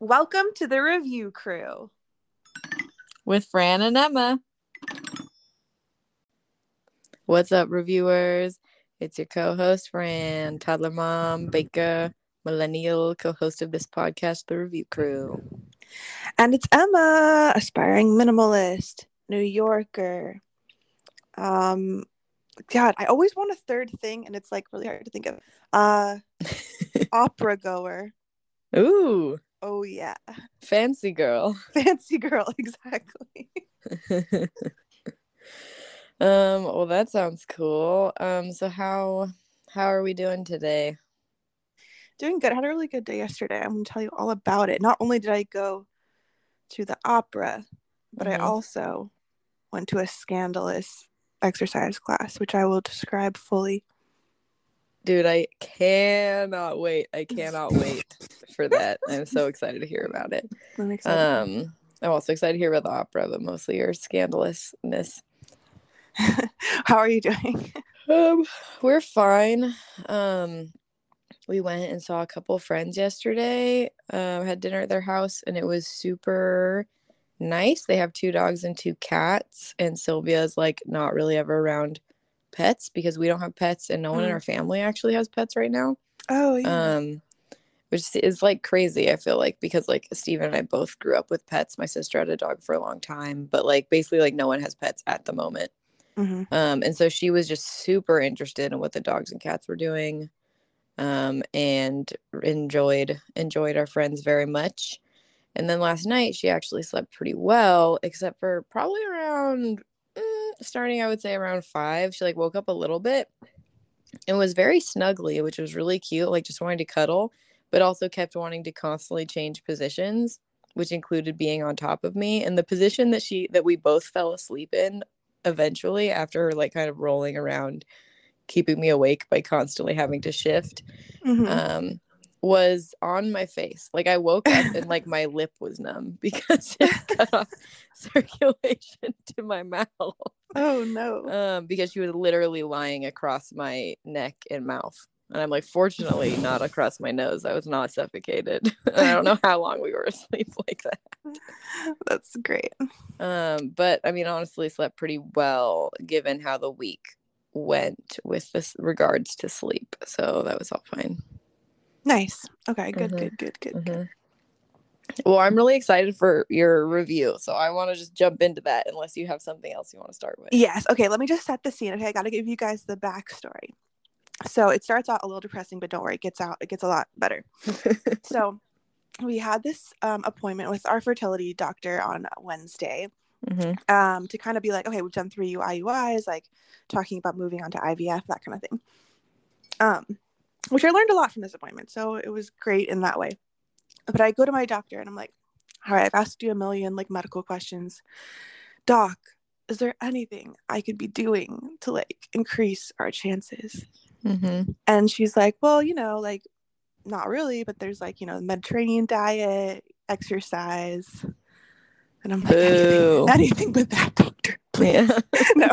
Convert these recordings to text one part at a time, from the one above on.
Welcome to the review crew. with Fran and Emma. What's up, reviewers? It's your co host, Fran, toddler mom, baker, millennial co host of this podcast, The Review Crew. And it's Emma, aspiring minimalist, New Yorker. Um God, I always want a third thing and it's like really hard to think of. Uh opera goer. Ooh, Oh yeah. fancy girl. Fancy girl, exactly. um, well, that sounds cool. Um, so how how are we doing today? Doing good. I had a really good day yesterday. I'm gonna tell you all about it. Not only did I go to the opera, but I Mhm. also went to a scandalous exercise class, which I will describe fully. Dude, I cannot wait. I cannot wait for that. I'm so excited to hear about it. I'm excited. Um, I'm also excited to hear about the opera, but mostly your scandalousness. How are you doing? Um, we're fine. Um, we went and saw a couple friends yesterday. Um, had dinner at their house, and it was super nice. They have two dogs and two cats, and Sylvia's like not really ever around pets because we don't have pets, and no one in Mm. our family actually has pets right now. Oh yeah. um which is like crazy i feel like because like steven and i both grew up with pets my sister had a dog for a long time but like basically like no one has pets at the moment hmm um and so she was just super interested in what the dogs and cats were doing um and enjoyed enjoyed our friends very much and then last night she actually slept pretty well except for probably around starting i would say around five she like woke up a little bit and was very snuggly, which was really cute, like just wanting to cuddle, but also kept wanting to constantly change positions, which included being on top of me. And the position that she that we both fell asleep in eventually after her like kind of rolling around, keeping me awake by constantly having to shift, hmm um, was on my face. Like I woke up and like my lip was numb because it cut off circulation to my mouth oh no. um, because she was literally lying across my neck and mouth. And I'm like, fortunately, not across my nose. I was not suffocated. I don't know how long we were asleep like that. That's great. Um, but I mean, honestly, slept pretty well given how the week went with this regards to sleep. So that was all fine. Nice. Okay. Good. Mhm. Good. Good. Good. good. Mhm. Well, I'm really excited for your review. So I want to just jump into that unless you have something else you want to start with. Yes. Okay. Let me just set the scene. Okay. I got to give you guys the backstory. So it starts out a little depressing, but don't worry, it gets out. It gets a lot better. so we had this um, appointment with our fertility doctor on Wednesday hmm um, to kind of be like, okay, we've done three IUIs, like talking about moving on to IVF, that kind of thing. Um, which I learned a lot from this appointment. So it was great in that way. But I go to my doctor and I'm like, all right, I've asked you a million like medical questions. Doc, is there anything I could be doing to like increase our chances? hmm And she's like, well, you know, like not really, but there's like, you know, Mediterranean diet, exercise. And I'm like, anything, anything but that, doctor. Please. Yeah. no.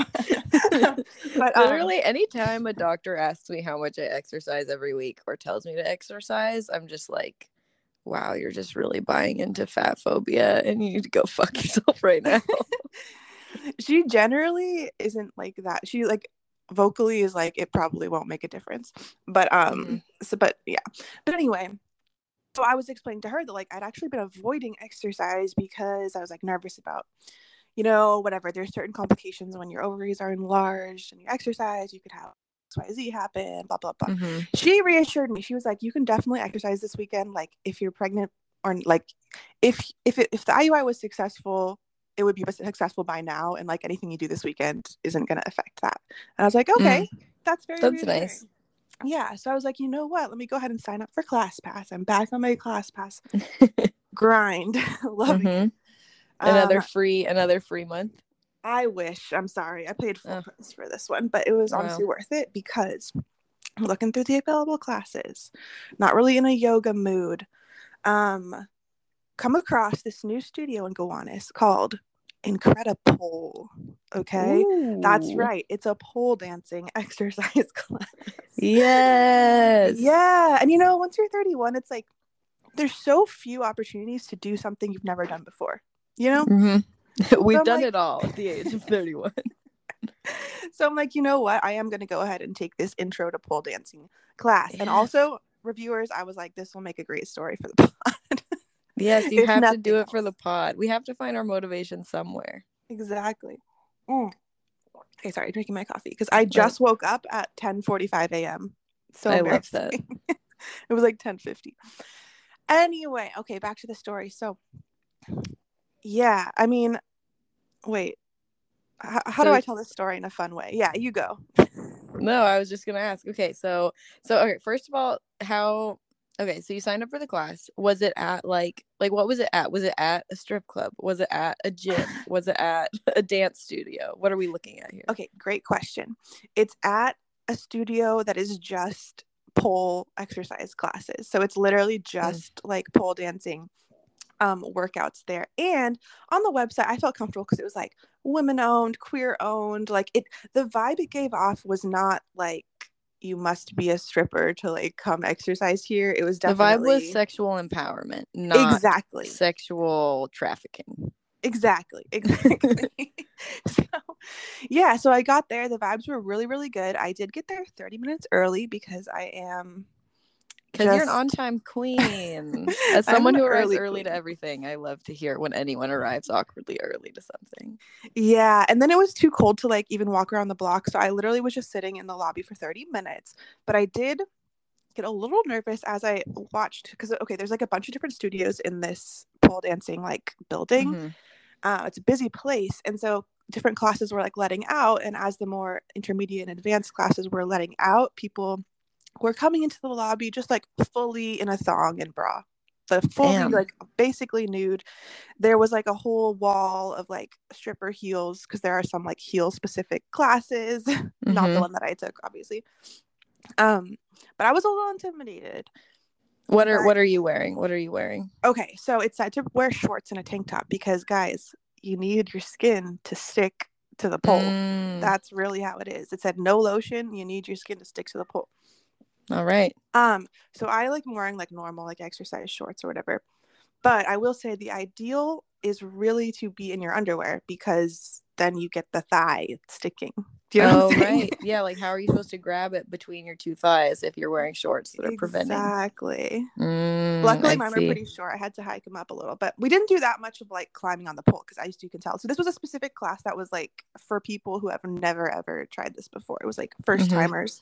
but um, Literally, anytime a doctor asks me how much I exercise every week or tells me to exercise, I'm just like, wow, you're just really buying into fat phobia and you need to go fuck yourself right now. she generally isn't like that. She like vocally is like it probably won't make a difference. But um Mhm. so but yeah. But anyway, so I was explaining to her that like I'd actually been avoiding exercise because I was like nervous about you know, whatever. There's certain complications when your ovaries are enlarged and you exercise, you could have XYZ happen, blah blah blah. Mhm. She reassured me. She was like, "You can definitely exercise this weekend. Like, if you're pregnant or like, if if it, if the IUI was successful, it would be successful by now, and like anything you do this weekend isn't going to affect that." And I was like, "Okay, that's very That's reassuring." nice. Yeah. So I was like, you know what? Let me go ahead and sign up for ClassPass. I'm back on my ClassPass grind. love it. Mhm. Another Um, free, another free month. I wish. I'm sorry. I paid full Oh. price for this one, but it was Wow. honestly worth it because I'm looking through the available classes, not really in a yoga mood. Um, come across this new studio in Gowanus called Incredible. Okay, that's right. It's a pole dancing exercise class. Yes. Yeah, and you know, once you're 31, it's like there's so few opportunities to do something you've never done before. You know? Mhm. We've I'm done like- it all at the age of 31. So I'm like, you know what? I am going to go ahead and take this intro to pole dancing class. And also, reviewers, I was like, this will make a great story for the pod. Yes, you have to do it for the pod. We have to find our motivation somewhere. exactly. Mm. Okay, sorry, drinking my coffee because I just woke up at 10:45 a.m. So I love that. it was like 10:50. Anyway, okay, back to the story. So, yeah, I mean, wait, h- how do I tell this story in a fun way? Yeah, you go. No, I was just gonna ask. Okay, so so okay, first of all, how okay, so you signed up for the class. Was it at like like what was it at? Was it at a strip club? Was it at a gym? was it at a dance studio? What are we looking at here? Okay, great question. It's at a studio that is just pole exercise classes. So it's literally just like pole dancing um workouts there. And on the website I felt comfortable because it was like women owned, queer owned. Like it the vibe it gave off was not like you must be a stripper to like come exercise here. It was definitely The vibe was sexual empowerment, not exactly sexual trafficking. exactly exactly so yeah so i got there the vibes were really really good i did get there 30 minutes early because i am Because you're an on-time queen. As someone who arrives early early to everything, I love to hear when anyone arrives awkwardly early to something. yeah and then it was too cold to like even walk around the block so i literally was just sitting in the lobby for 30 minutes but i did get a little nervous as i watched because okay there's like a bunch of different studios in this pole dancing like building Mhm. uh, it's a busy place and so different classes were like letting out and as the more intermediate and advanced classes were letting out people were coming into the lobby just like fully in a thong and bra the fully Damn. like basically nude there was like a whole wall of like stripper heels because there are some like heel specific classes not the Mhm. one that i took obviously um but i was a little intimidated What are but- what are you wearing? What are you wearing? Okay, so it said to wear shorts and a tank top because guys, you need your skin to stick to the pole. Mm, That's really how it is. It said no lotion, you need your skin to stick to the pole. All right. Um, so I like wearing like normal like exercise shorts or whatever. But I will say the ideal is really to be in your underwear because then you get the thigh sticking. Do you know oh what I'm saying? right. Yeah, like how are you supposed to grab it between your two thighs if you're wearing shorts that are preventing? Exactly. Mm, Luckily, I mine see. were pretty short. I had to hike them up a little, but we didn't do that much of like climbing on the pole because as you can tell. So this was a specific class that was like for people who have never ever tried this before. It was like first Mhm. timers,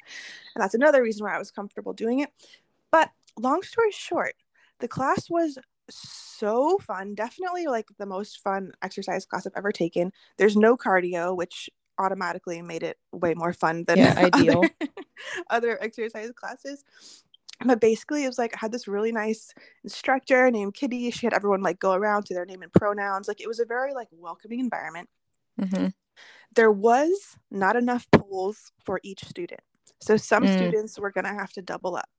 and that's another reason why I was comfortable doing it. But long story short, the class was so fun. Definitely like the most fun exercise class I've ever taken. There's no cardio, which automatically made it way more fun than Yeah, ideal. other, other exercise classes. But basically, it was like I had this really nice instructor named Kitty. She had everyone like go around to their name and pronouns. Like it was a very like welcoming environment. mm-hmm. There was not enough pools for each student. So some Mm. students were going to have to double up.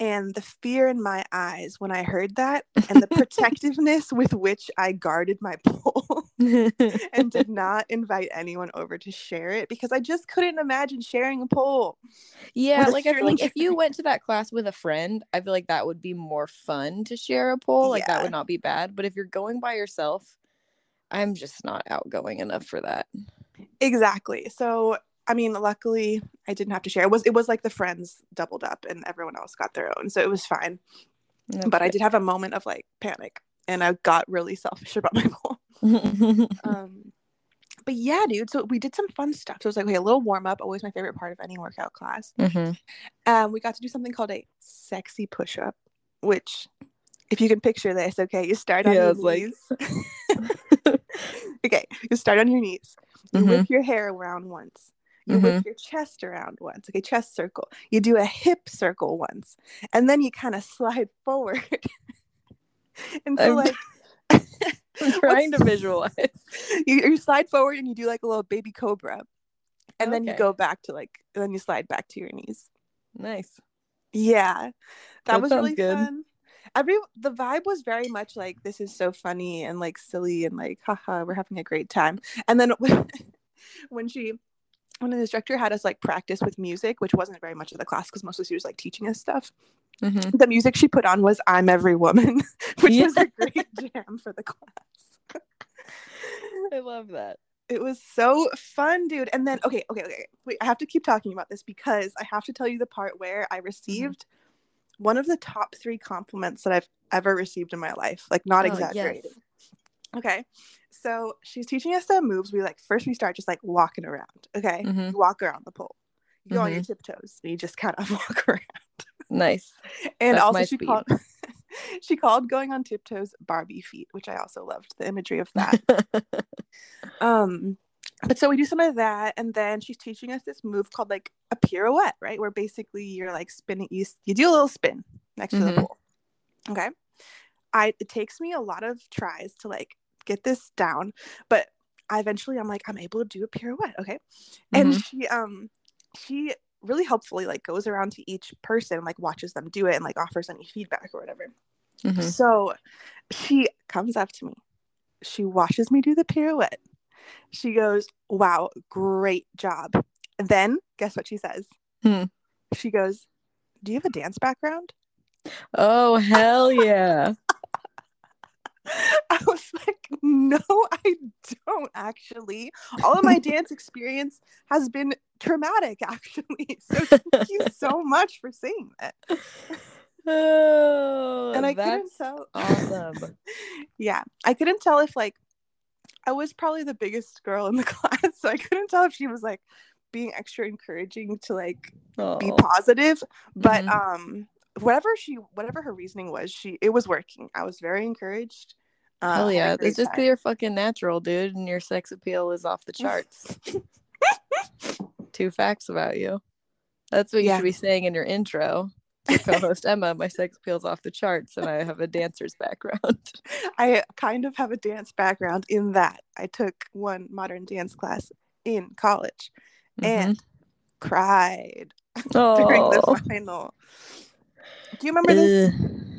And the fear in my eyes when I heard that and the protectiveness with which I guarded my pole and did not invite anyone over to share it because I just couldn't imagine sharing a pole. yeah, like I feel like if you went to that class with a friend, I feel like that would be more fun to share a pole. Like that would not be bad. But if you're going by yourself, I'm just not outgoing enough for that. Exactly. So I mean, luckily I didn't have to share. It was it was like the friends doubled up and everyone else got their own. So it was fine. But I did have a moment of like panic and I got really selfish about my pole. Um but yeah, dude. So we did some fun stuff. So it was like okay, a little warm up, always my favorite part of any workout class. Mhm. Um, we got to do something called a sexy push up, which if you can picture this, okay, you start on Yeah, your it's like- knees. okay, you start on your knees. You Mhm. whip your hair around once. You whip your chest around once. Okay, chest circle. You do a hip circle once, and then you kind of slide forward. and so, I'm- like, trying to visualize. you, you slide forward and you do like a little baby cobra, and then you go back to like, and then you slide back to your knees. Nice. Yeah, that, That was really good. fun. Every the vibe was very much like this is so funny and like silly and like haha we're having a great time. And then when, she when the instructor had us like practice with music, which wasn't very much of the class because mostly she was like teaching us stuff. Mhm. The music she put on was "I'm Every Woman," which Yeah. was a great jam for the class. I love that. It was so fun, dude. And then, okay, okay, okay. Wait, I have to keep talking about this because I have to tell you the part where I received one of the top three compliments that I've ever received in my life. Like, not Oh, exaggerating. yes. Okay. So she's teaching us the moves. We like, first we start just like walking around. Okay. Mhm. You walk around the pole. You go on Mm-hmm. your tiptoes and you just kind of walk around. Nice. And That's also my she speed. called she called going on tiptoes Barbie feet, which I also loved the imagery of that. um but so we do some of that and then she's teaching us this move called like a pirouette right where basically you're like spinning you, you do a little spin next to Mhm. the pole okay i it takes me a lot of tries to like get this down but i eventually i'm like i'm able to do a pirouette okay and Mhm. she um she really helpfully like goes around to each person like watches them do it and like offers any feedback or whatever Mhm. so she comes up to me. She watches me do the pirouette. She goes, Wow, great job. Then guess what she says? Hmm. She goes, Do you have a dance background? Oh hell yeah. I was like, No, I don't actually. All of my dance experience has been traumatic, actually. So thank you so much for saying that. Oh, And I couldn't tell. awesome. yeah, I couldn't tell if like I was probably the biggest girl in the class, so I couldn't tell if she was like being extra encouraging to like be positive. But Mhm. um, whatever she, whatever her reasoning was, she it was working. I was very encouraged. Uh, Hell yeah. It's just because you're fucking natural, dude, and your sex appeal is off the charts. Two facts about you. That's what you Yeah. should be saying in your intro. Co-host Emma, my sex appeal's off the charts, and I have a dancer's background. I kind of have a dance background in that I took one modern dance class in college and cried during oh, the final. Do you remember this?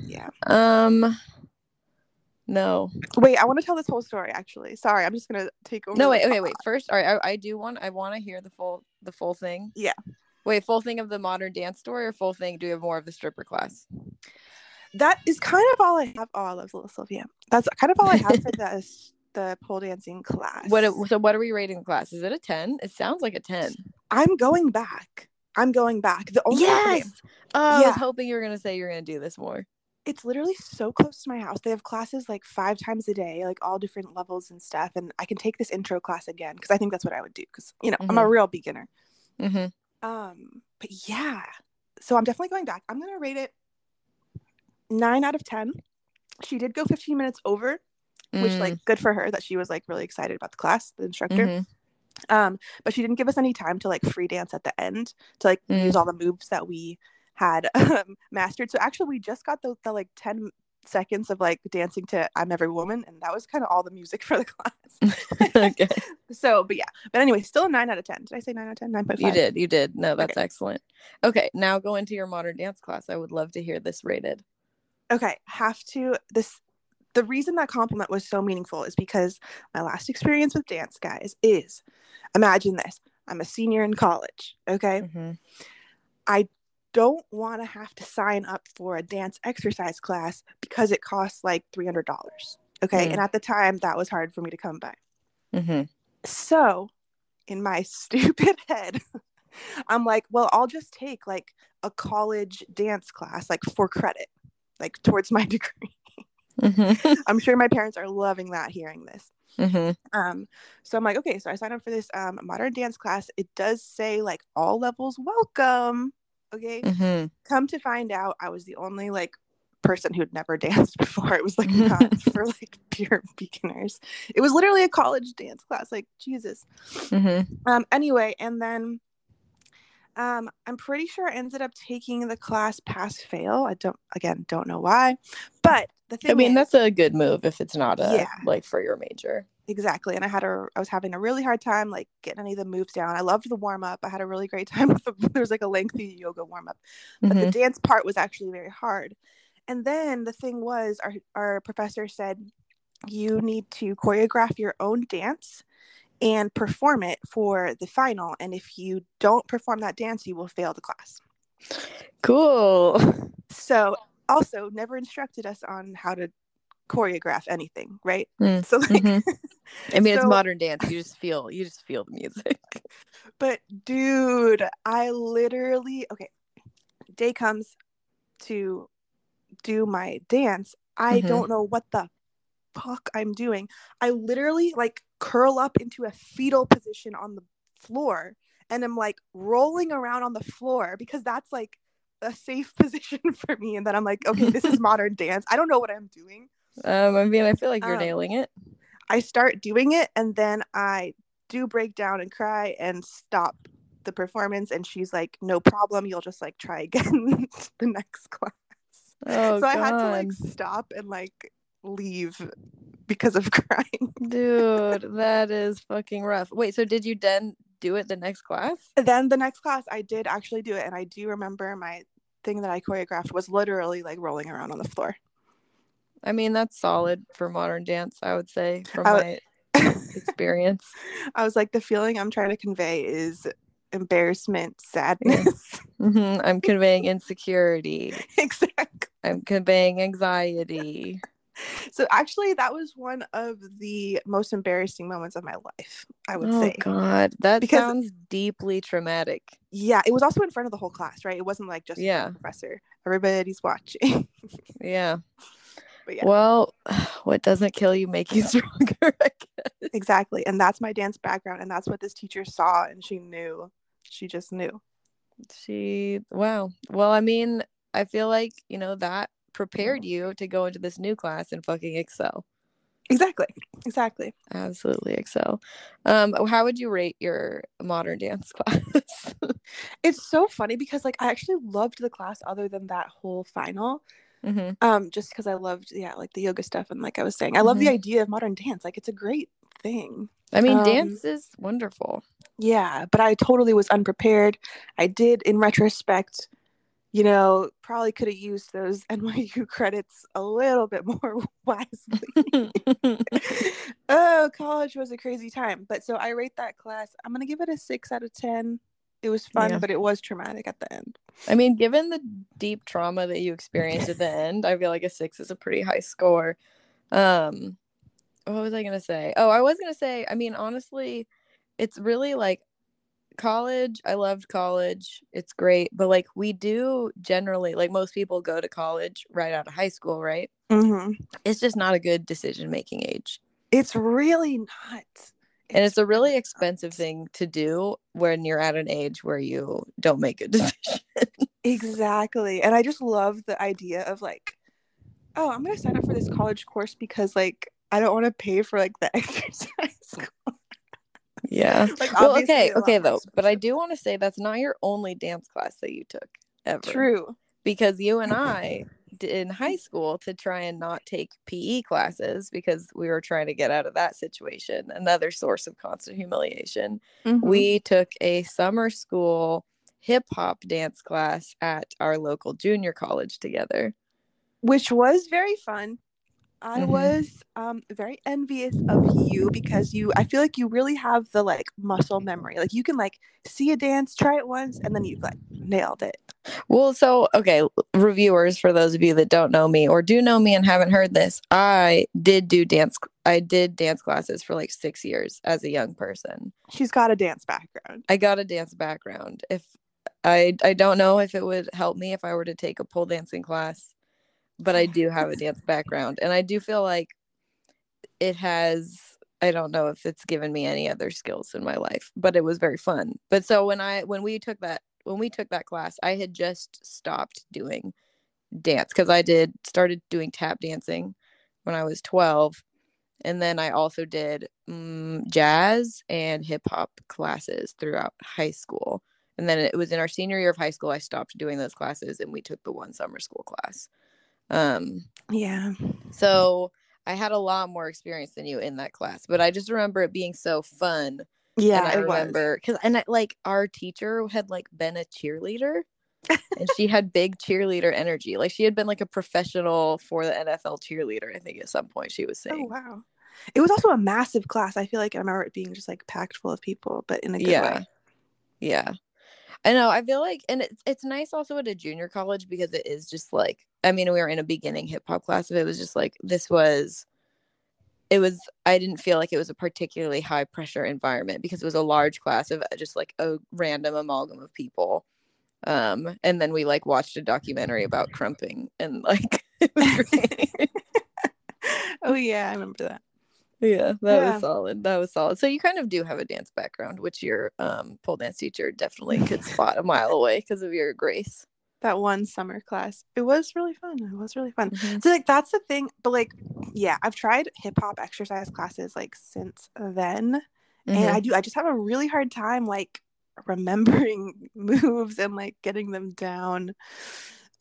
Yeah. Um, no, Wait, I want to tell this whole story. Actually, sorry, I'm just gonna take over. no, wait, okay, wait. First, all right, I, I do want, I want to hear the full, the full thing. Yeah. Wait, full thing of the modern dance story, or full thing? Do you have more of the stripper class? That is kind of all I have. Oh, I love little Sylvia. That's kind of all I have for the the pole dancing class. What? So, what are we rating the class? Is it a ten? It sounds like a ten. I'm going back. I'm going back. The only okay, Oh, I was hoping you were gonna say you're gonna do this more. it's literally so close to my house. They have classes like five times a day, like all different levels and stuff. And I can take this intro class again because I think that's what I would do because you know I'm a real beginner. Mm-hmm. Um, but yeah, so I'm definitely going back. I'm gonna rate it nine out of ten. She did go 15 minutes over, which Mm. like good for her that she was like really excited about the class, the instructor. Mhm. Um, but she didn't give us any time to like free dance at the end to like Mm. use all the moves that we had um, mastered. So actually, we just got the, the like 10 seconds of like dancing to I'm Every Woman, and that was kind of all the music for the class. okay, so, but yeah, but anyway, still a nine out of 10. Did I say nine out of 10? 9.5. you did, you did. No, that's excellent. Okay, now go into your modern dance class. I would love to hear this rated. okay have to this the reason that compliment was so meaningful is because my last experience with dance guys is imagine this i'm a senior in college okay Mhm. Don't want to have to sign up for a dance exercise class because it costs like $300 okay Mm. and at the time that was hard for me to come by Mhm. so in my stupid head i'm like well i'll just take like a college dance class like for credit like towards my degree Mhm. I'm sure my parents are loving that hearing this. Mhm. Um, so I'm like, okay, so I signed up for this um modern dance class. It does say like all levels welcome. Okay. Mhm. Come to find out, I was the only like person who'd never danced before. It was like not for like pure beginners. It was literally a college dance class. Like Jesus. Mhm. Um, anyway, and then um, I'm pretty sure I ended up taking the class pass fail. I don't again don't know why, but the thing I mean, is, that's a good move if it's not a Yeah. like for your major. exactly. And I had a I was having a really hard time like getting any of the moves down. I loved the warm up. I had a really great time with the, there was like a lengthy yoga warm up, but the Mhm. dance part was actually very hard. And then the thing was, our our professor said you need to choreograph your own dance and perform it for the final. And if you don't perform that dance, you will fail the class. Cool. So, also, never instructed us on how to choreograph anything, right? Mm, So, like, mhm. I mean, it's modern dance. You just feel, you just feel the music. but dude, I literally, okay, day comes to do my dance. I Mhm. don't know what the fuck I'm doing. I literally like curl up into a fetal position on the floor and I'm like rolling around on the floor because that's like a safe position for me. And then I'm like, okay, this is modern dance. I don't know what I'm doing. Um, I mean, I feel like you're Um, nailing it. I start doing it and then I do break down and cry and stop the performance. And she's like, no problem. You'll just like try again the next class. Oh so I had to like stop and like leave because of crying. Dude, that is fucking rough. Wait, so did you then do it the next class? then the next class I did actually do it and I do remember my thing that I choreographed was literally like rolling around on the floor. I mean, that's solid for modern dance, I would say, from I my experience. I was like the feeling I'm trying to convey is embarrassment, sadness. hmm I'm conveying insecurity. exactly. I'm conveying anxiety. So actually that was one of the most embarrassing moments of my life, I would say. Oh say. God, that Because- sounds deeply traumatic. Yeah, it was also in front of the whole class, right? It wasn't like just Yeah. the professor. Everybody's watching. Yeah. but yeah. Well, what doesn't kill you make you stronger. I guess. Exactly. And that's my dance background. And that's what this teacher saw. And she knew. She just knew. She wow. Well, I mean, I feel like, you know, that prepared you to go into this new class and fucking excel. Exactly. Exactly. Absolutely excel. Um, how would you rate your modern dance class? It's so funny because like I actually loved the class other than that whole final. hmm Um, just because I loved, yeah, like the yoga stuff. And like I was saying, I love the Mhm. idea of modern dance. Like it's a great thing. I mean, Um, dance is wonderful. Yeah, but I totally was unprepared. I did, in retrospect, you know, probably could have used those NYU credits a little bit more wisely. oh, college was a crazy time. But so I rate that class. I'm gonna give it a six out of ten. It was fun, Yeah. but it was traumatic at the end. I mean, given the deep trauma that you experienced at the end, I feel like a six is a pretty high score. Um, what was I gonna say? Oh, I was gonna say, I mean, honestly, it's really like college. I loved college. It's great, but like we do generally, like most people go to college right out of high school, right? hmm It's just not a good decision making age. It's really not. and it's a really expensive thing to do when you're at an age where you don't make a decision. Exactly. And I just love the idea of like, oh, I'm gonna sign up for this college course because like I don't want to pay for like the exercise. Yeah. like Well, okay, okay more though, but I do want to say that's not your only dance class that you took ever. True. Because you and I did in high school to try and not take PE classes because we were trying to get out of that situation, another source of constant humiliation. Mhm. We took a summer school hip hop dance class at our local junior college together. which was very fun. I Mhm. was um very envious of you because you I feel like you really have the like muscle memory. Like you can like see a dance, try it once, and then you've like nailed it. Well, so okay, reviewers, for those of you that don't know me or do know me and haven't heard this, I did do dance. I did dance classes for like six years as a young person. She's got a dance background. I got a dance background. If I, I don't know if it would help me if I were to take a pole dancing class, but I do have a dance background, and I do feel like it has. I don't know if it's given me any other skills in my life, but it was very fun. But so when I when we took that when we took that class, I had just stopped doing dance because I did started doing tap dancing when I was 12 and then I also did mm, jazz and hip hop classes throughout high school. And then it was in our senior year of high school I stopped doing those classes and we took the one summer school class. Um Yeah. so I had a lot more experience than you in that class, but I just remember it being so fun Yeah, and I remember because and I, like our teacher had like been a cheerleader, and she had big cheerleader energy. Like she had been like a professional for the NFL cheerleader. I think at some point she was saying. Oh wow. It was also a massive class. I feel like I remember it being just like packed full of people, but in a good yeah way. yeah i know i feel like and it's, it's nice also at a junior college because it is just like i mean we were in a beginning hip hop class but it was just like this was it was i didn't feel like it was a particularly high pressure environment because it was a large class of just like a random amalgam of people um and then we like watched a documentary about crumping and like oh yeah, I remember that. Yeah that Yeah. was solid that was solid so you kind of do have a dance background which your um pole dance teacher definitely could spot a mile away because of your grace That one summer class. It was really fun. It was really fun. Mhm. So like that's the thing, but like yeah, I've tried hip hop exercise classes like since then. And Mhm. I do I just have a really hard time like remembering moves and like getting them down.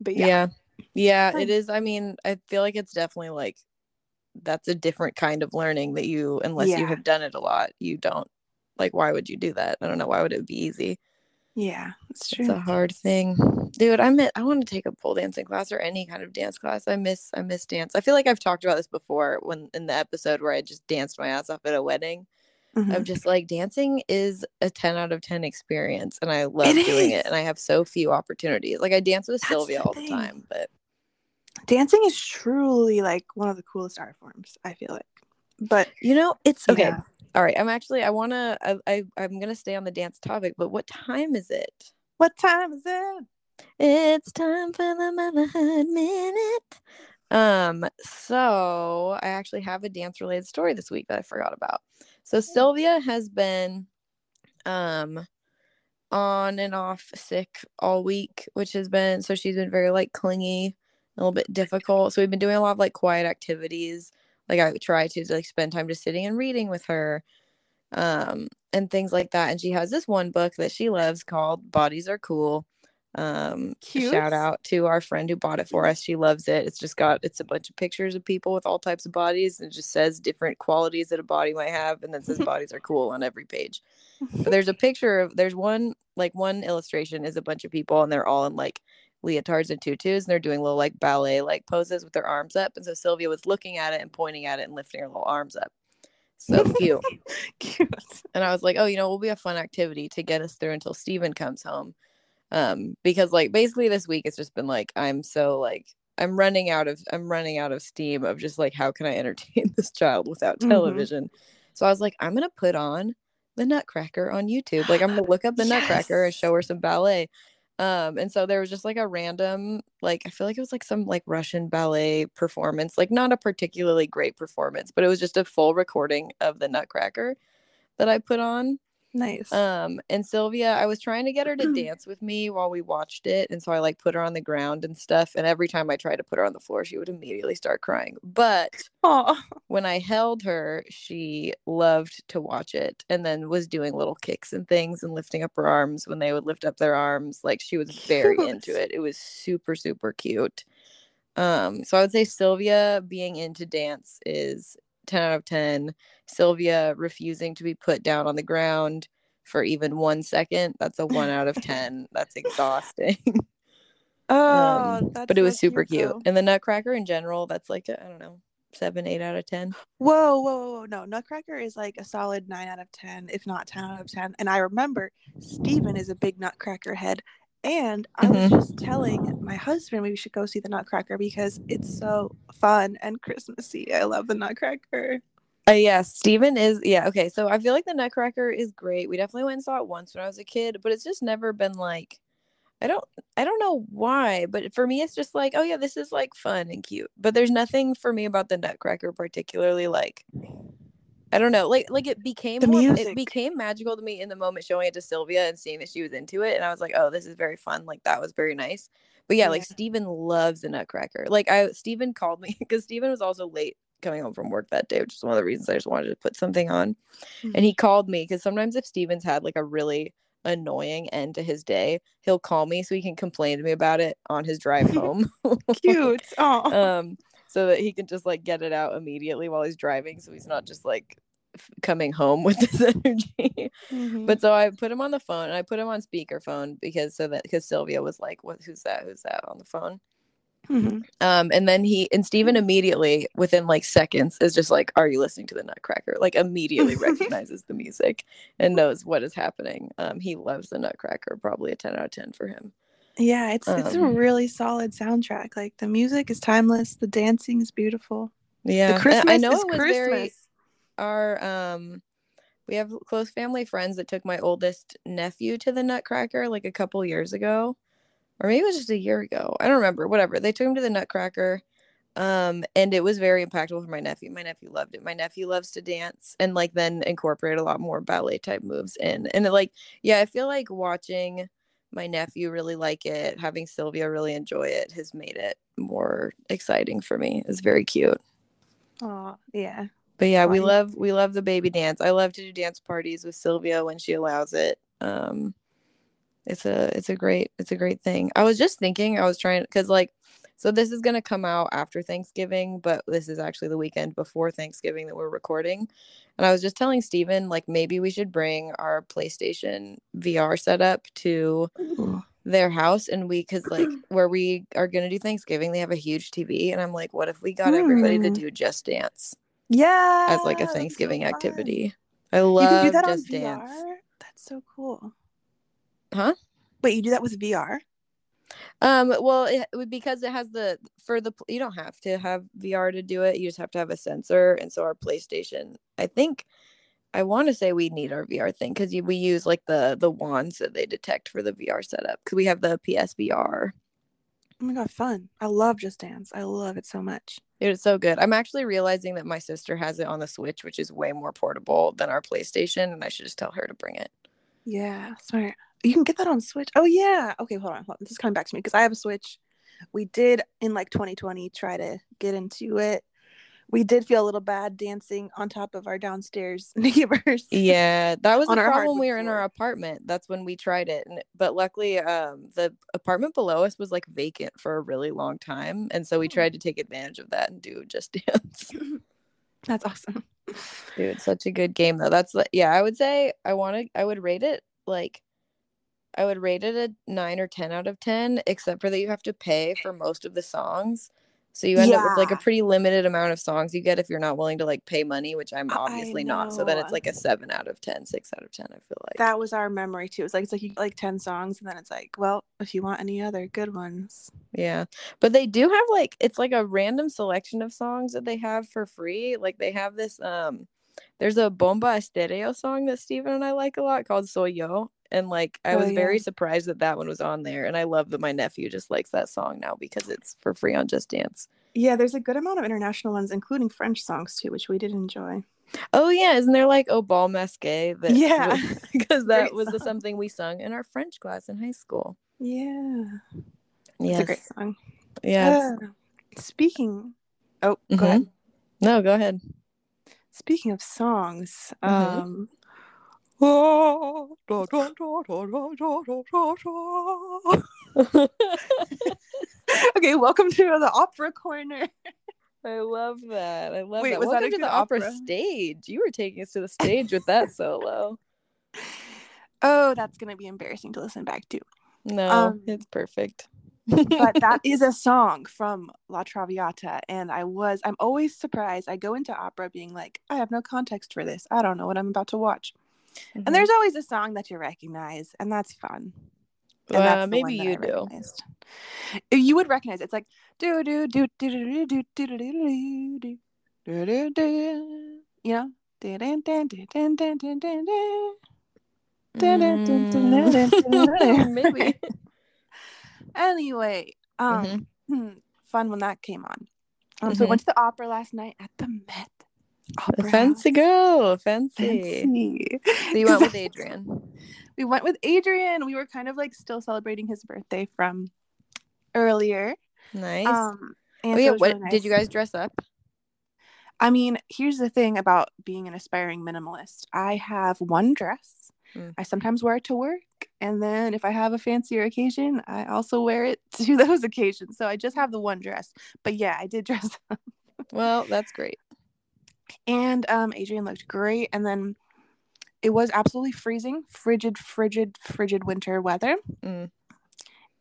But yeah. yeah yeah it is i mean i feel like it's definitely like that's a different kind of learning that you unless you have done it a lot you don't like why would you do that? I don't know why would it be easy? Yeah, it's true. it's a hard thing. Dude i miss, i want to take a pole dancing class or any kind of dance class. I miss i miss dance. I feel like i've talked about this before when in the episode where i just danced my ass off at a wedding. Mhm. i'm just like dancing is a 10 out of 10 experience and i love It doing is. it and i have so few opportunities. Like i dance with That's sylvia all the time but Dancing is truly like one of the coolest art forms, I feel like. But you know it's okay yeah. all right i'm actually i want to I, I i'm gonna stay on the dance topic but what time is it What time is it? it's time for the motherhood minute um so i actually have a dance related story this week that i forgot about so sylvia has been um on and off sick all week which has been so she's been very like clingy a little bit difficult. So we've been doing a lot of like quiet activities. Like i try to like spend time just sitting and reading with her um and things like that. And she has this one book that she loves called bodies are cool. Um Cute. shout out to our friend who bought it for us. She loves it. It's just got it's a bunch of pictures of people with all types of bodies and it just says different qualities that a body might have and then says bodies are cool on every page. But there's a picture of there's one like one illustration is a bunch of people and they're all in like leotards and tutus and they're doing little like ballet like poses with their arms up and so sylvia was looking at it and pointing at it and lifting her little arms up. So cute. Cute. and i was like oh you know it'll be a fun activity to get us through until steven comes home. Um because like basically this week it's just been like i'm so like i'm running out of i'm running out of steam of just like how can i entertain this child without Mhm. television? So i was like i'm gonna put on the nutcracker on youtube. Like i'm gonna look up the nutcracker and show her some ballet um and so there was just like a random like i feel like it was like some like russian ballet performance like not a particularly great performance but it was just a full recording of the nutcracker that i put on Nice. um and sylvia i was trying to get her to dance with me while we watched it and so i like put her on the ground and stuff and every time i tried to put her on the floor she would immediately start crying. But Oh, when i held her she loved to watch it and then was doing little kicks and things and lifting up her arms when they would lift up their arms like she was very into it. It was super super cute. Um so i would say sylvia being into dance is 10 out of 10 sylvia refusing to be put down on the ground for even one second that's a one out of 10 that's exhausting oh um, that's but it was so super cute though. and the nutcracker in general that's like I i don't know seven eight out of 10 Whoa, whoa, whoa, whoa, no. Nutcracker is like a solid nine out of ten, if not ten out of ten. And I remember Steven is a big Nutcracker head. And I was Mhm. just telling my husband we should go see the Nutcracker because it's so fun and Christmassy. I love the Nutcracker. Uh, yeah, Steven is yeah, okay. So I feel like the Nutcracker is great. We definitely went and saw it once when I was a kid, but it's just never been like I don't I don't know why, but for me it's just like, oh yeah, this is like fun and cute. But there's nothing for me about the Nutcracker particularly like I don't know, like like it became more, it became magical to me in the moment showing it to Sylvia and seeing that she was into it and I was like, "Oh, this is very fun." Like that was very nice. But yeah, like Yeah. Steven loves the Nutcracker. Like I Steven called me because Steven was also late coming home from work that day, which is one of the reasons I just wanted to put something on. And he called me because sometimes if Steven's had like a really annoying end to his day, he'll call me so he can complain to me about it on his drive home. Cute. Oh. um, so that he can just like get it out immediately while he's driving, so he's not just like f- coming home with this energy. Mhm. But so I put him on the phone and I put him on speakerphone because so that because Sylvia was like, "What? Who's that? Who's that on the phone?" Mhm. Um, and then he and Steven immediately, within like seconds, is just like, Are you listening to the Nutcracker? Like immediately recognizes the music and knows what is happening. Um, he loves the Nutcracker, probably a 10 out of 10 for him. Yeah, it's it's a Um, really solid soundtrack. Like the music is timeless, the dancing is beautiful. Yeah. The Christmas I know is it was Christmas. very our um we have close family friends that took my oldest nephew to the Nutcracker like a couple years ago. Or maybe it was just a year ago. I don't remember. Whatever. They took him to the Nutcracker. Um, and it was very impactful for my nephew. My nephew loved it. My nephew loves to dance and like then incorporate a lot more ballet type moves in. And it, like, yeah, I feel like watching my nephew really like it, having Sylvia really enjoy it has made it more exciting for me. It's very cute. Oh, yeah. But yeah, we love we love the baby dance. I love to do dance parties with Sylvia when she allows it. Um it's a it's a great it's a great thing. I was just thinking I was trying cuz like so this is going to come out after Thanksgiving, but this is actually the weekend before Thanksgiving that we're recording. And I was just telling Steven like maybe we should bring our PlayStation VR setup to their house and we cuz like where we are going to do Thanksgiving, they have a huge TV and I'm like what if we got everybody to Hmm. do Just Dance? Yeah. as like a that's so Thanksgiving activity. I You love can do that Just on Dance. That's so cool. Huh? Wait, you do that with VR? Um, well, it, because it has the for the you don't have to have VR to do it. You just have to have a sensor, and so our PlayStation. I think I want to say we need our VR thing because we use like the the wands that they detect for the VR setup because we have the PSVR. Oh my god, fun. I love Just Dance. I love it so much. It's so good. I'm actually realizing that my sister has it on the Switch, which is way more portable than our PlayStation, and I should just tell her to bring it. Yeah, smart. You can get that on Switch. Oh yeah. Okay, hold on. Hold on. This is coming back to me because I have a Switch. We did in like 2020 try to get into it. We did feel a little bad dancing on top of our downstairs neighbors. Yeah, that was the on our problem we were in our apartment. That's when we tried it. And but luckily um the apartment below us was like vacant for a really long time. And so we Hmm. tried to take advantage of that and do just dance. That's awesome. Dude, such a good game though. That's like yeah, I would say I want to I would rate it like I would rate it a 9 or 10 out of 10 except for that you have to pay for most of the songs. So you end up with like a pretty limited amount of songs you get if you're not willing to like pay money, which I'm obviously not. So then it's like a 7 out of 10, 6 out of 10 I feel like. That was our memory too. It's like it's like you get like 10 songs and then it's like, well, if you want any other good ones. Yeah. But they do have like it's like a random selection of songs that they have for free. Like they have this um there's a Bomba Estéreo song that Steven and I like a lot called Soy Yo. And like I Oh, was very surprised that that one was on there. And I love that my nephew just likes that song now because it's for free on Just Dance. Yeah, there's a good amount of international ones, including French songs too, which we did enjoy. Oh yeah, isn't there like Au Bal Masqué that Yeah. because that Great was the something we sung in our French class in high school. Yeah. Yes. It's a great song. Yes. Uh, speaking Oh, go Mhm. ahead. No, go ahead. Speaking of songs, Mhm. um Okay, welcome to the opera corner. I love that. I love Wait, that. was that Welcome a to the opera? opera? stage. You were taking us to the stage with that solo. Oh, that's gonna be embarrassing to listen back to. No, Um, it's perfect. But that is a song from La Traviata, and I was I'm always surprised. I go into opera being like, I have no context for this. I don't know what I'm about to watch. Mhm. And there's always a song that you recognize, and that's fun. And Uh, that's maybe you do. recognized. You would recognize it. It's like do do do do do do do do do do do do do. You know. Mm, maybe. Anyway, um, Mhm. hmm, fun when that came on. Um, so we Mhm. went to the opera last night at the Met. Opera Fancy House. girl, fancy. Fancy. So you went with Adrian. we went with Adrian. We were kind of like still celebrating his birthday from earlier. Nice. Um, oh yeah, what really did you guys dress up? I mean, here's the thing about being an aspiring minimalist. I have one dress. Mm. I sometimes wear it to work, and then if I have a fancier occasion, I also wear it to those occasions. So I just have the one dress. But yeah, I did dress up. Well, that's great. And um, Adrian looked great. And then it was absolutely freezing, frigid, frigid, frigid winter weather. Mm.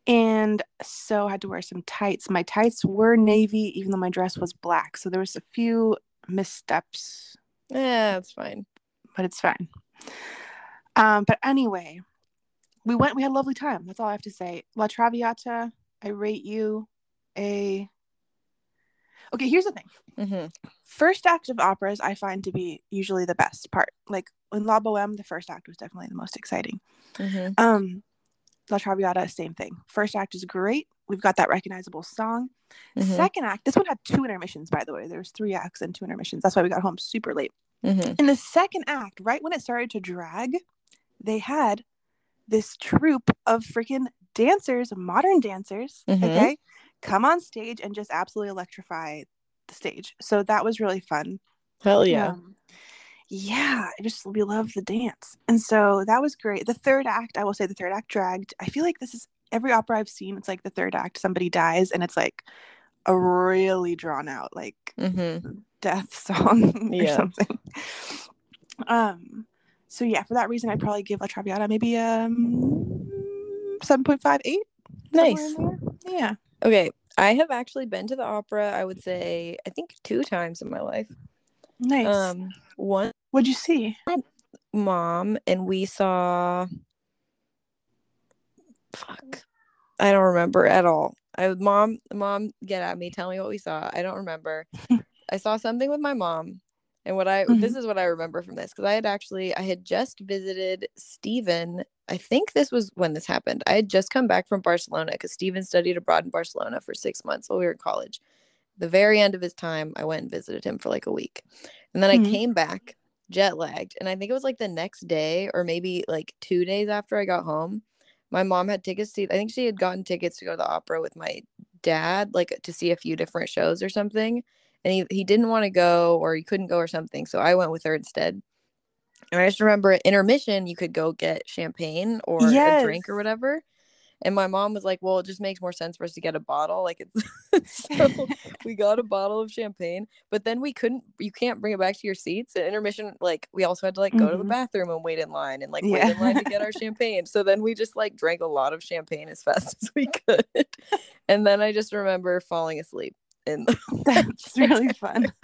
And so I had to wear some tights. My tights were navy, even though my dress was black. So there was a few missteps, Yeah, that's fine. but it's fine. Um, but anyway, we went. We had a lovely time. That's all I have to say. La Traviata. I rate you a. Okay, here's the thing. hmm First act of operas I find to be usually the best part. Like in La Boheme, the first act was definitely the most exciting. hmm Um, La Traviata, same thing. First act is great. We've got that recognizable song. hmm Second act, this one had two intermissions, by the way. There was three acts and two intermissions. That's why we got home super late. hmm In the second act, right when it started to drag, they had this troupe of freaking dancers, modern dancers, Mhm. okay, come on stage and just absolutely electrify the stage. So that was really fun. Hell yeah. Um, yeah, I just we love the dance. And so that was great. The third act, I will say the third act dragged. I feel like this is every opera I've seen, it's like the third act, somebody dies and it's like a really drawn out like hmm death song or Yeah. something. Um so yeah, for that reason I'd probably give La Traviata maybe um 7.58. Nice. Yeah. Okay. I have actually been to the opera, I would say, I think two times in my life. Nice. Um, one What'd you see? mom, and we saw. Fuck. I don't remember at all. I mom, mom, get at me. Tell me what we saw. I don't remember. I saw something with my mom, and what I this is what I remember from this because I had actually I had just visited Stephen. I think this was when this happened. I had just come back from Barcelona because Stephen studied abroad in Barcelona for six months while we were in college. The very end of his time, I went and visited him for like a week, and then Mhm. I came back jet lagged, and I think it was like the next day or maybe like two days after I got home. My mom had tickets to. I think she had gotten tickets to go to the opera with my dad, like to see a few different shows or something and he, he didn't want to go or he couldn't go or something so i went with her instead. And i just remember at intermission you could go get champagne or a drink or whatever and my mom was like well it just makes more sense for us to get a bottle like it's so we got a bottle of champagne but then we couldn't you can't bring it back to your seats at intermission like we also had to like go to the Mhm. bathroom and wait in line and like wait in line to get our champagne so then we just like drank a lot of champagne as fast as we could and then i just remember falling asleep in the That's really fun.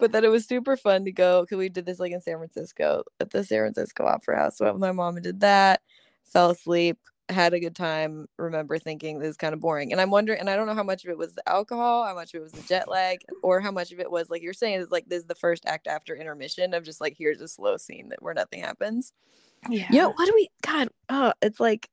but then it was super fun to go because we did this like in San Francisco at the San Francisco Opera House. Went with my mom and did that, fell asleep, had a good time. Remember thinking this is kind of boring. And I'm wondering, and I don't know how much of it was the alcohol, how much of it was the jet lag, or how much of it was like you're saying is like this is the first act after intermission of just like here's a slow scene that where nothing happens. Yeah. You know, what do we God, oh, it's like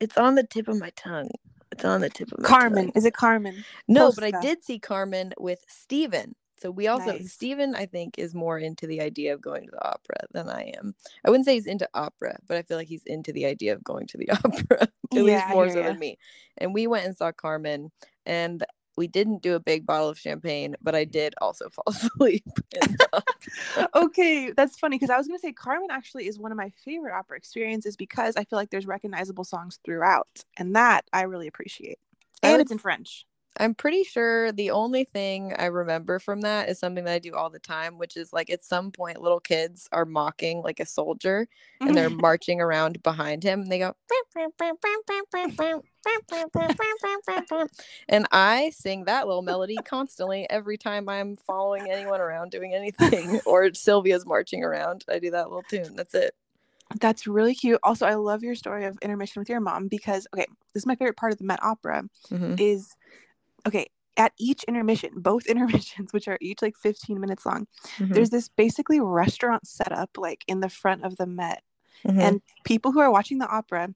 it's on the tip of my tongue. It's on the tip of Carmen. tongue. Is it Carmen? No, but I did see Carmen with Steven. So we also Nice. Steven, I think, is more into the idea of going to the opera than I am. I wouldn't say he's into opera, but I feel like he's into the idea of going to the opera, at Yeah, least more so ya. than me. And we went and saw Carmen, and we didn't do a big bottle of champagne, but I did also fall asleep. in the opera. okay, that's funny because I was gonna say Carmen actually is one of my favorite opera experiences because I feel like there's recognizable songs throughout, and that I really appreciate. And it's in French. I'm pretty sure the only thing I remember from that is something that I do all the time, which is like at some point little kids are mocking like a soldier and they're marching around behind him and they go and I sing that little melody constantly every time I'm following anyone around doing anything or Sylvia's marching around. I do that little tune. That's it. That's really cute. Also, I love your story of intermission with your mom because okay, this is my favorite part of the Met Opera Mhm. is okay, at each intermission, both intermissions, which are each like 15 minutes long, Mhm. there's this basically restaurant setup like in the front of the Met. Mhm. And people who are watching the opera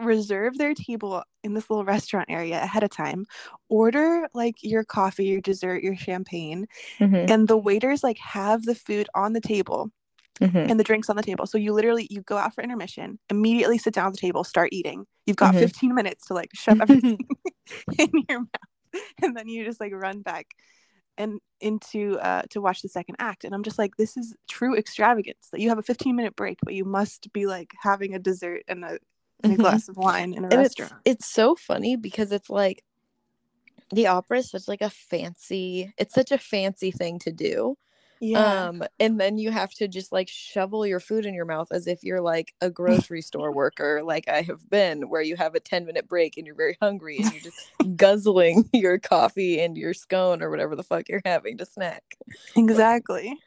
reserve their table in this little restaurant area ahead of time, order like your coffee, your dessert, your champagne, Mhm. and the waiters like have the food on the table Mhm. and the drinks on the table. So you literally you go out for intermission, immediately sit down at the table, start eating. You've got Mhm. 15 minutes to like shove everything in your mouth, and then you just like run back and into uh to watch the second act. And I'm just like, this is true extravagance that you have a 15 minute break, but you must be like having a dessert and a, and a glass of wine in a and it's restaurant. it's so funny because it's like the opera is such like a fancy it's such a fancy thing to do Yeah. Um, and then you have to just like shovel your food in your mouth as if you're like a grocery store worker, like I have been, where you have a 10 minute break and you're very hungry and you're just guzzling your coffee and your scone or whatever the fuck you're having to snack. exactly.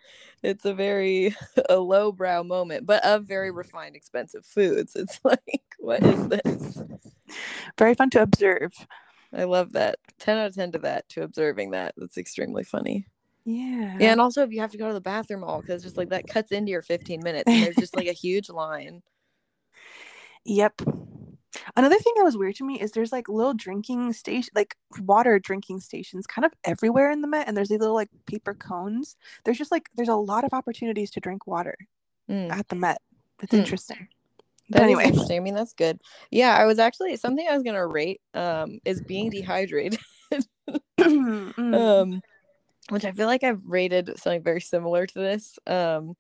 It's a very a lowbrow moment, but of very mm-hmm. refined, expensive foods. It's like, what is this? Very fun to observe. I love that. 10 out of 10 to that, to observing that. That's extremely funny. Yeah. Yeah, and also if you have to go to the bathroom all because just like that cuts into your 15 minutes and there's just like a huge line. Yep. Another thing that was weird to me is there's like little drinking station, like water drinking stations, kind of everywhere in the Met, and there's these little like paper cones. There's just like there's a lot of opportunities to drink water Mm, at the Met. It's Hmm. interesting. that is anyway. interesting. I mean, that's good. Yeah, I was actually something I was gonna rate um is being dehydrated. Mm. um which I feel like I've rated something very similar to this. Um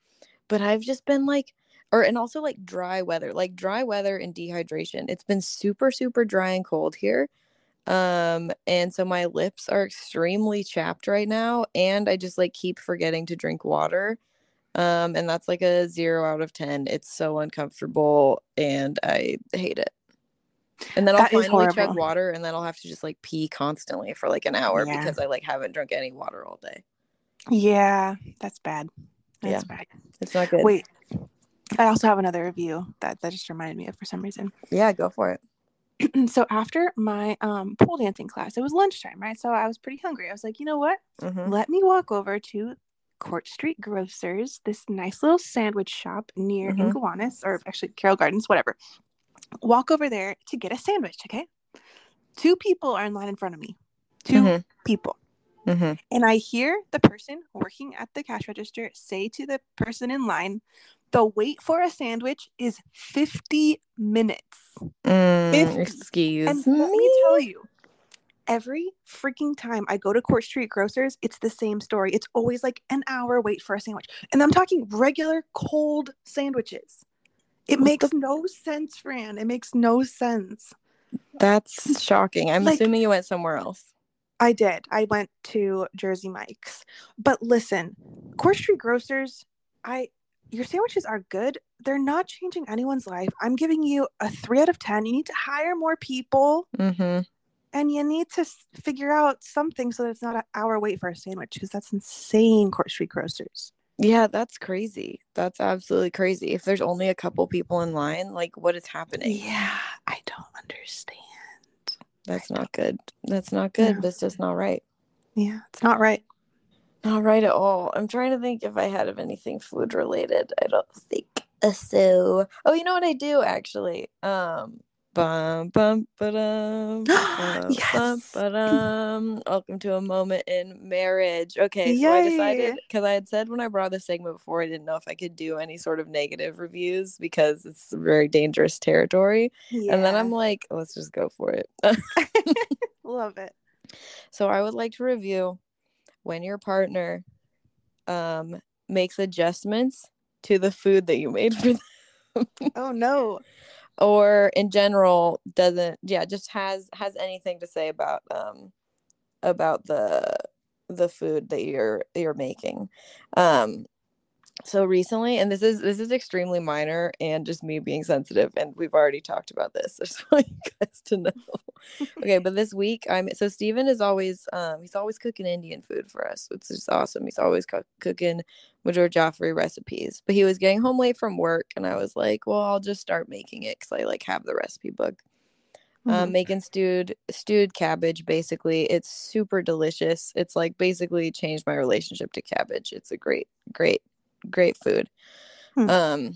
but I've just been like or and also like dry weather, like dry weather and dehydration. It's been super super dry and cold here. Um and so my lips are extremely chapped right now and I just like keep forgetting to drink water. Um and that's like a 0 out of 10. It's so uncomfortable and I hate it. And then I'll That finally chug water and then I'll have to just like pee constantly for like an hour Yeah. because I like haven't drunk any water all day. yeah, that's bad. Yeah. That's bad. It's not good. Wait. I also have another review that that just reminded me of for some reason. Yeah, go for it. so after my um pole dancing class, it was lunchtime, right? So I was pretty hungry. I was like, you know what? Mhm. let me walk over to Court Street Grocers, this nice little sandwich shop near Mhm. Gowanus, or actually Carroll Gardens, whatever. Walk over there to get a sandwich, okay? Two people are in line in front of me. 2 Mhm. people. Mhm. And I hear the person working at the cash register say to the person in line, the wait for a sandwich is 50 minutes. Mm, Fifty. excuse And me. let me tell you, every freaking time I go to Court Street Grocers, it's the same story. It's always like an hour wait for a sandwich. And I'm talking regular cold sandwiches. It makes no sense, Fran. It makes no sense. That's shocking. I'm Like- assuming you went somewhere else. I did. I went to Jersey Mike's. But listen, Court Street Grocers, I your sandwiches are good. They're not changing anyone's life. I'm giving you a 3 out of 10. You need to hire more people. Mm-hmm. and you need to figure out something so that it's not an hour wait for a sandwich because that's insane court street grocers Yeah, that's crazy. That's absolutely crazy. If there's only a couple people in line, like what is happening? yeah i don't understand That's not good. That's not good. No. That's just not right. yeah it's not right Not right at all. I'm trying to think if I had of anything food related. I don't think uh, so. Oh, you know what I do actually? Um bum bum ba-dum, bum, Yes. bum, ba-dum. Welcome to a moment in marriage. Okay, so I decided because I had said when I brought this segment before, I didn't know if I could do any sort of negative reviews because it's very dangerous territory. yeah. And then I'm like, let's just go for it. love it So I would like to review when your partner um makes adjustments to the food that you made for them. Oh no. Or in general doesn't yeah just has has anything to say about um about the the food that you're you're making. Um so recently and this is this is extremely minor and just me being sensitive and we've already talked about this i just want you guys to know okay but this week i'm so steven is always um he's always cooking indian food for us which is awesome he's always cook, cooking Madhur Jaffrey recipes but he was getting home late from work and i was like well i'll just start making it because i like have the recipe book um, Mhm. making stewed stewed cabbage basically it's super delicious it's like basically changed my relationship to cabbage it's a great great great food. Hmm. um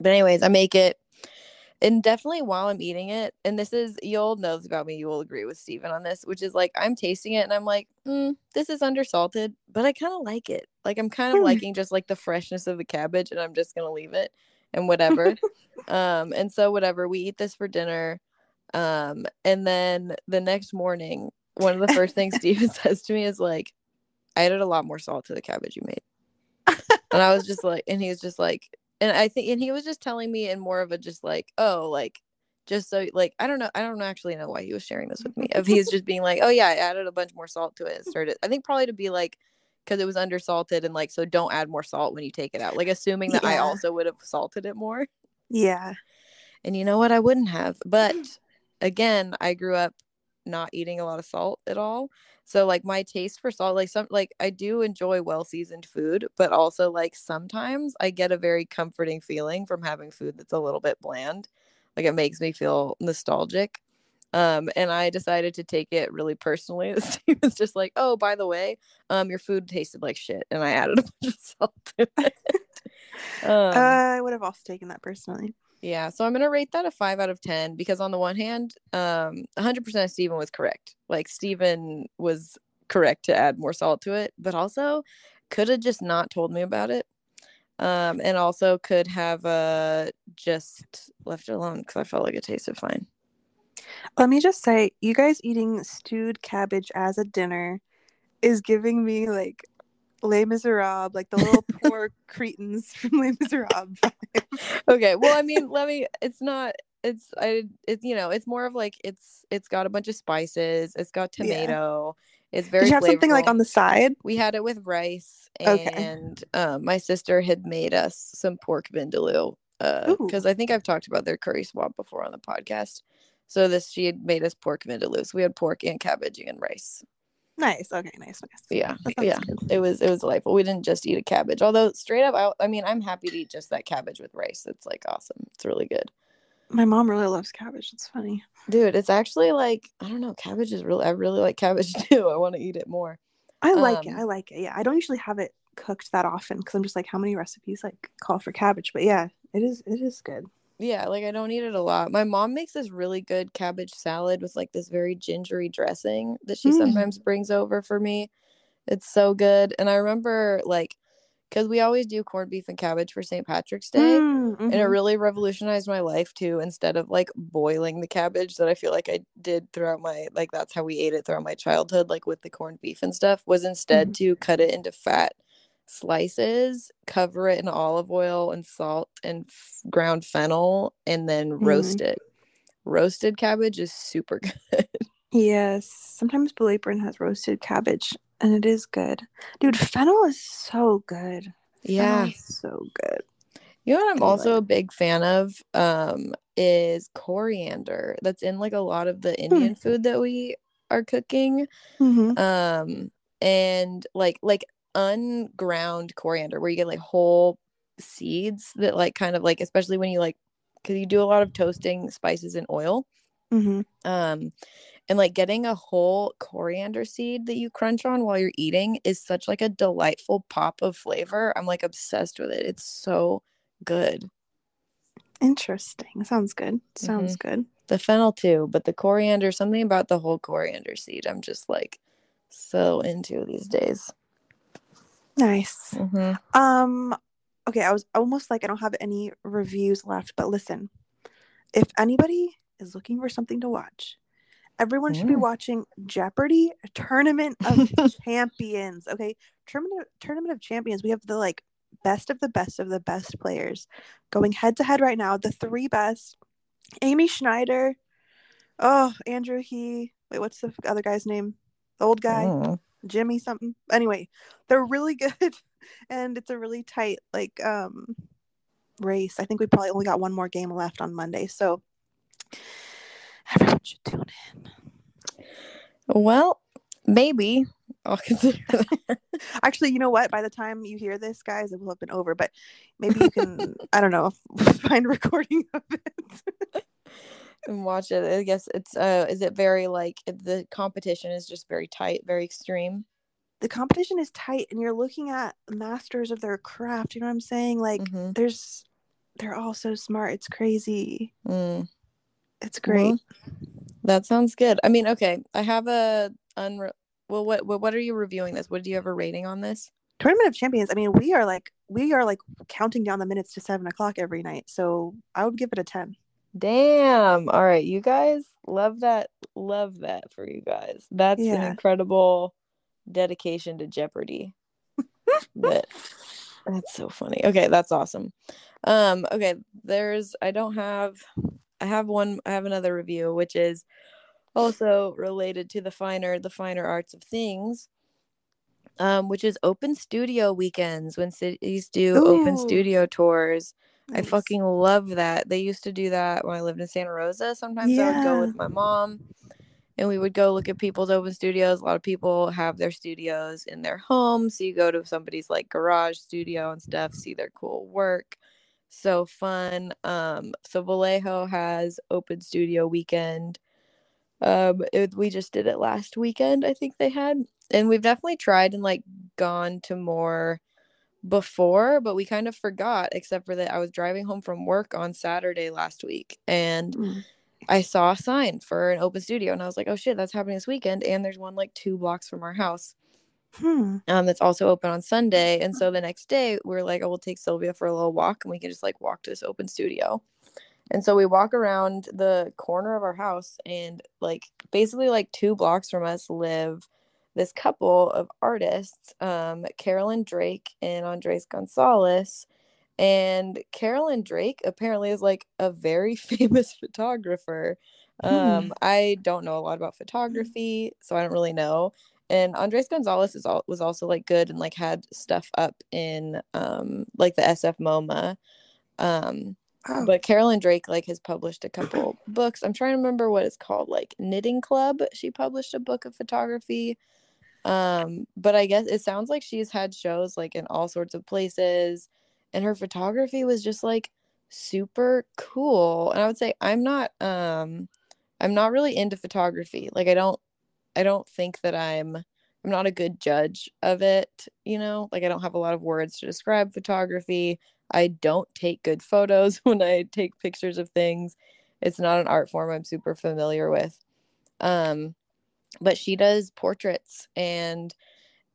but anyways i make it. And definitely while i'm eating it and this is you'll know this about me you will agree with Steven on this which is like i'm tasting it and i'm like mm, this is undersalted but i kind of like it. Like i'm kind of Hmm. liking just like the freshness of the cabbage and i'm just gonna leave it and whatever. Um and so whatever we eat this for dinner. Um and then the next morning one of the first things steven says to me is like i added a lot more salt to the cabbage you made and i was just like and he was just like and i think and he was just telling me in more of a just like oh like just so like i don't know i don't actually know why he was sharing this with me if he's just being like oh yeah i added a bunch more salt to it and started i think probably to be like because it was undersalted and like so don't add more salt when you take it out. Like assuming that I also would have salted it more. Yeah. And you know what? I wouldn't have. But again, I grew up not eating a lot of salt at all. So like my taste for salt, like some like I do enjoy well seasoned food, but also like sometimes I get a very comforting feeling from having food that's a little bit bland. Like it makes me feel nostalgic. Um, and I decided to take it really personally. Steve was just like, "Oh, by the way, um, your food tasted like shit," and I added a bunch of salt to it. um, I would have also taken that personally. Yeah, so I'm gonna rate that a five out of ten because on the one hand, um, 100% Stephen was correct. Like Stephen was correct to add more salt to it, but also could have just not told me about it. Um, and also could have uh just left it alone because I felt like it tasted fine. Let me just say, you guys eating stewed cabbage as a dinner is giving me like Les Miserables, like the little poor cretins from Les Miserables. okay well i mean let me it's not it's i it's you know it's more of like it's it's got a bunch of spices it's got Yeah. tomato it's very Did you have something like on the side? we had it with rice Okay. and um, my sister had made us some pork vindaloo because i think i've talked about their curry swap before on the podcast so this she had made us pork vindaloo so we had pork and cabbage and rice Nice. Okay. Nice. Nice. yeah yeah good. it was it was delightful we didn't just eat a cabbage although straight up I, I mean i'm happy to eat just that cabbage with rice it's like awesome it's really good My mom really loves cabbage. It's funny. dude it's actually like i don't know cabbage is really i really like cabbage too i want to eat it more I like it. Um, I like it. Yeah. I don't usually have it cooked that often because I'm just like, how many recipes like call for cabbage? But yeah, it is. It is good. Yeah like i don't eat it a lot my mom makes this really good cabbage salad with like this very gingery dressing that she Mm. sometimes brings over for me it's so good and i remember like because we always do corned beef and cabbage for st patrick's day Mm, and it mhm. really revolutionized my life too instead of like boiling the cabbage that i feel like i did throughout my like that's how we ate it throughout my childhood like with the corned beef and stuff was instead to cut it into fat slices cover it in olive oil and salt and f- ground fennel and then roast it roasted cabbage is super good Yes. Sometimes Blue Apron has roasted cabbage, and it is good. Dude, fennel is so good. yeah so good. you know what i'm also like- a big fan of um is coriander that's in like a lot of the indian food that we are cooking Mm-hmm. um and like like unground coriander where you get like whole seeds that like kind of like especially when you like because you do a lot of toasting spices in oil Mm-hmm. um and like getting a whole coriander seed that you crunch on while you're eating is such like a delightful pop of flavor i'm like obsessed with it it's so good Interesting. Sounds good. Sounds good. the fennel too but the coriander something about the whole coriander seed i'm just like so into these days Nice. Mhm. Um, okay, I was almost like I don't have any reviews left, but listen, if anybody is looking for something to watch, everyone should be Mm. watching Jeopardy Tournament of Champions. Okay, Tournament Tournament of Champions. We have the like best of the best of the best players going head to head right now. The three best: Amy Schneider, oh Andrew He. Wait, what's the other guy's name? The old guy. Mm. Jimmy something. Anyway, they're really good and it's a really tight like um race. I think we probably only got one more game left on Monday. So everyone should tune in. Well, maybe I'll consider that. Actually, you know what? By the time you hear this, guys, it will have been over, but maybe you can I don't know, find a recording of it. And watch it. I guess it's uh is it very like the competition is just very tight, very extreme. the competition is tight and you're looking at masters of their craft, you know what I'm saying? Like Mhm. there's they're all so smart. It's crazy. Mm. It's great. That sounds good. I mean, okay, I have a unre- well what, what what are you reviewing this? What do you have a rating on this? Tournament of Champions. I mean, we are like we are like counting down the minutes to seven o'clock every night. So I would give it a ten. Damn. All right, you guys love that. Love that for you guys. That's an incredible dedication to Jeopardy. that that's so funny. Okay, that's awesome. Um, okay, there's I don't have I have one I have another review which is also related to the finer the finer arts of things. um, which is open studio weekends when cities do Ooh. open studio tours. Nice. I fucking love that. They used to do that when I lived in Santa Rosa. Sometimes yeah. I would go with my mom and we would go look at people's open studios. A lot of people have their studios in their home. So you go to somebody's like garage studio and stuff, see their cool work. So fun. Um, so Vallejo has open studio weekend. Um, it, we just did it last weekend, I think they had. And we've definitely tried and like gone to more before, but we kind of forgot, except for that I was driving home from work on Saturday last week and mm. I saw a sign for an open studio and I was like, oh shit, that's happening this weekend. And there's one like two blocks from our house. Hmm. Um, that's also open on Sunday. And so the next day we are like, oh, we'll take Sylvia for a little walk and we can just like walk to this open studio. And so we walk around the corner of our house and like basically like two blocks from us live this couple of artists, um, Carolyn Drake and Andres Gonzalez. And Carolyn Drake apparently is like a very famous photographer. Hmm. Um, I don't know a lot about photography, so I don't really know. And Andres Gonzalez is all, was also like good and like had stuff up in um like the SF MoMA. Um, oh. but Carolyn Drake like has published a couple books. I'm trying to remember what it's called, like Knitting Club. She published a book of photography. Um, but I guess it sounds like she's had shows like in all sorts of places, and her photography was just like super cool. And I would say I'm not um I'm not really into photography. Like I don't I don't think that I'm I'm not a good judge of it, you know? Like I don't have a lot of words to describe photography. I don't take good photos when I take pictures of things. It's not an art form I'm super familiar with. Um but she does portraits and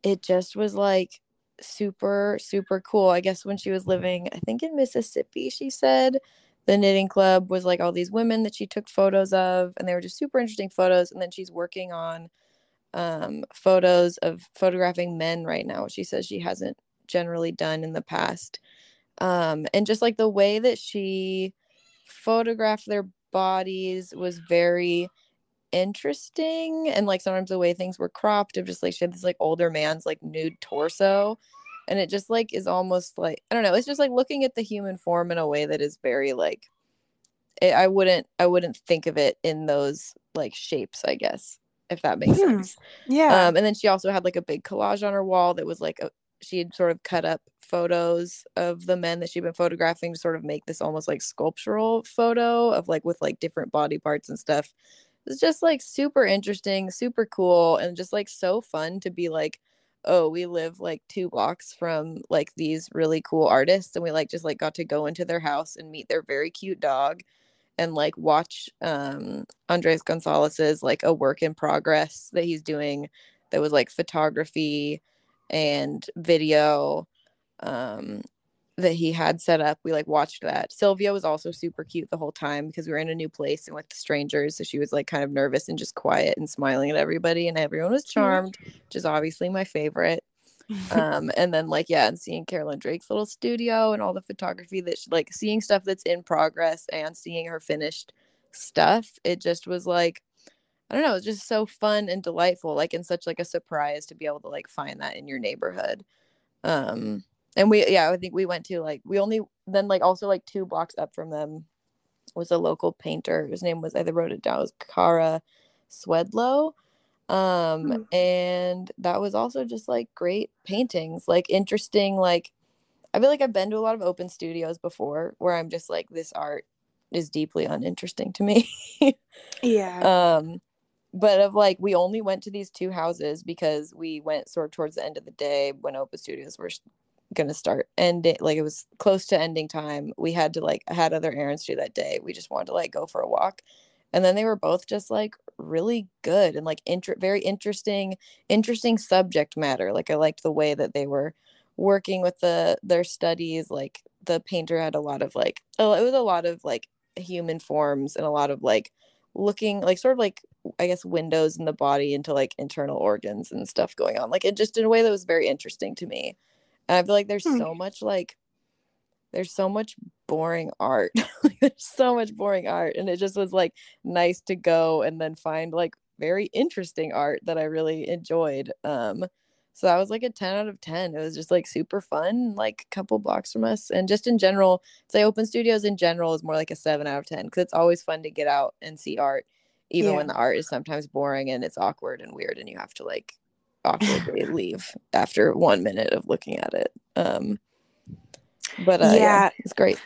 it just was like super super cool. I guess when she was living i think in mississippi she said the knitting club was like all these women that she took photos of and they were just super interesting photos and then she's working on um, photos of photographing men right now which she says she hasn't generally done in the past. Um, and just like the way that she photographed their bodies was very interesting and like sometimes the way things were cropped of just like she had this like older man's like nude torso and it just like is almost like i don't know it's just like looking at the human form in a way that is very like it, i wouldn't i wouldn't think of it in those like shapes i guess if that makes hmm. sense. Yeah. Um and then she also had like a big collage on her wall that was like a, she had sort of cut up photos of the men that she'd been photographing to sort of make this almost like sculptural photo of like with like different body parts and stuff it's just like super interesting, super cool, and just like so fun to be like, oh, we live like two blocks from like these really cool artists, and we like just like got to go into their house and meet their very cute dog and like watch um Andres Gonzalez's like a work in progress that he's doing that was like photography and video um that he had set up. We like watched that. Sylvia was also super cute the whole time because we were in a new place and with strangers. So she was like kind of nervous and just quiet and smiling at everybody, and everyone was charmed, which is obviously my favorite. um, and then like yeah, and seeing Carolyn Drake's little studio and all the photography that she, like seeing stuff that's in progress and seeing her finished stuff, it just was like I don't know, it was just so fun and delightful, like in such like a surprise to be able to like find that in your neighborhood. Um and we yeah i think we went to like we only then like also like two blocks up from them was a local painter whose name was i wrote it down it was kara swedlow. Um mm-hmm. and that was also just like great paintings like interesting like i feel like i've been to a lot of open studios before where i'm just like this art is deeply uninteresting to me. Yeah. Um but of like we only went to these two houses because we went sort of towards the end of the day when open studios were gonna start ending like it was close to ending time. We had to like had other errands to do that day. We just wanted to like go for a walk. And then they were both just like really good and like inter- very interesting interesting subject matter. Like i liked the way that they were working with the their studies. Like the painter had a lot of like oh it was a lot of like human forms and a lot of like looking like sort of like i guess windows in the body into like internal organs and stuff going on. Like it just in a way that was very interesting to me and I feel like there's hmm. so much like there's so much boring art. there's so much boring art. And it just was like nice to go and then find like very interesting art that I really enjoyed. Um So that was like a 10 out of 10. It was just like super fun, like a couple blocks from us. And just in general, say open studios in general is more like a 7 out of 10 because it's always fun to get out and see art, even Yeah. when the art is sometimes boring and it's awkward and weird and you have to like awkwardly leave after one minute of looking at it. Um, but uh, yeah. Yeah. it's great.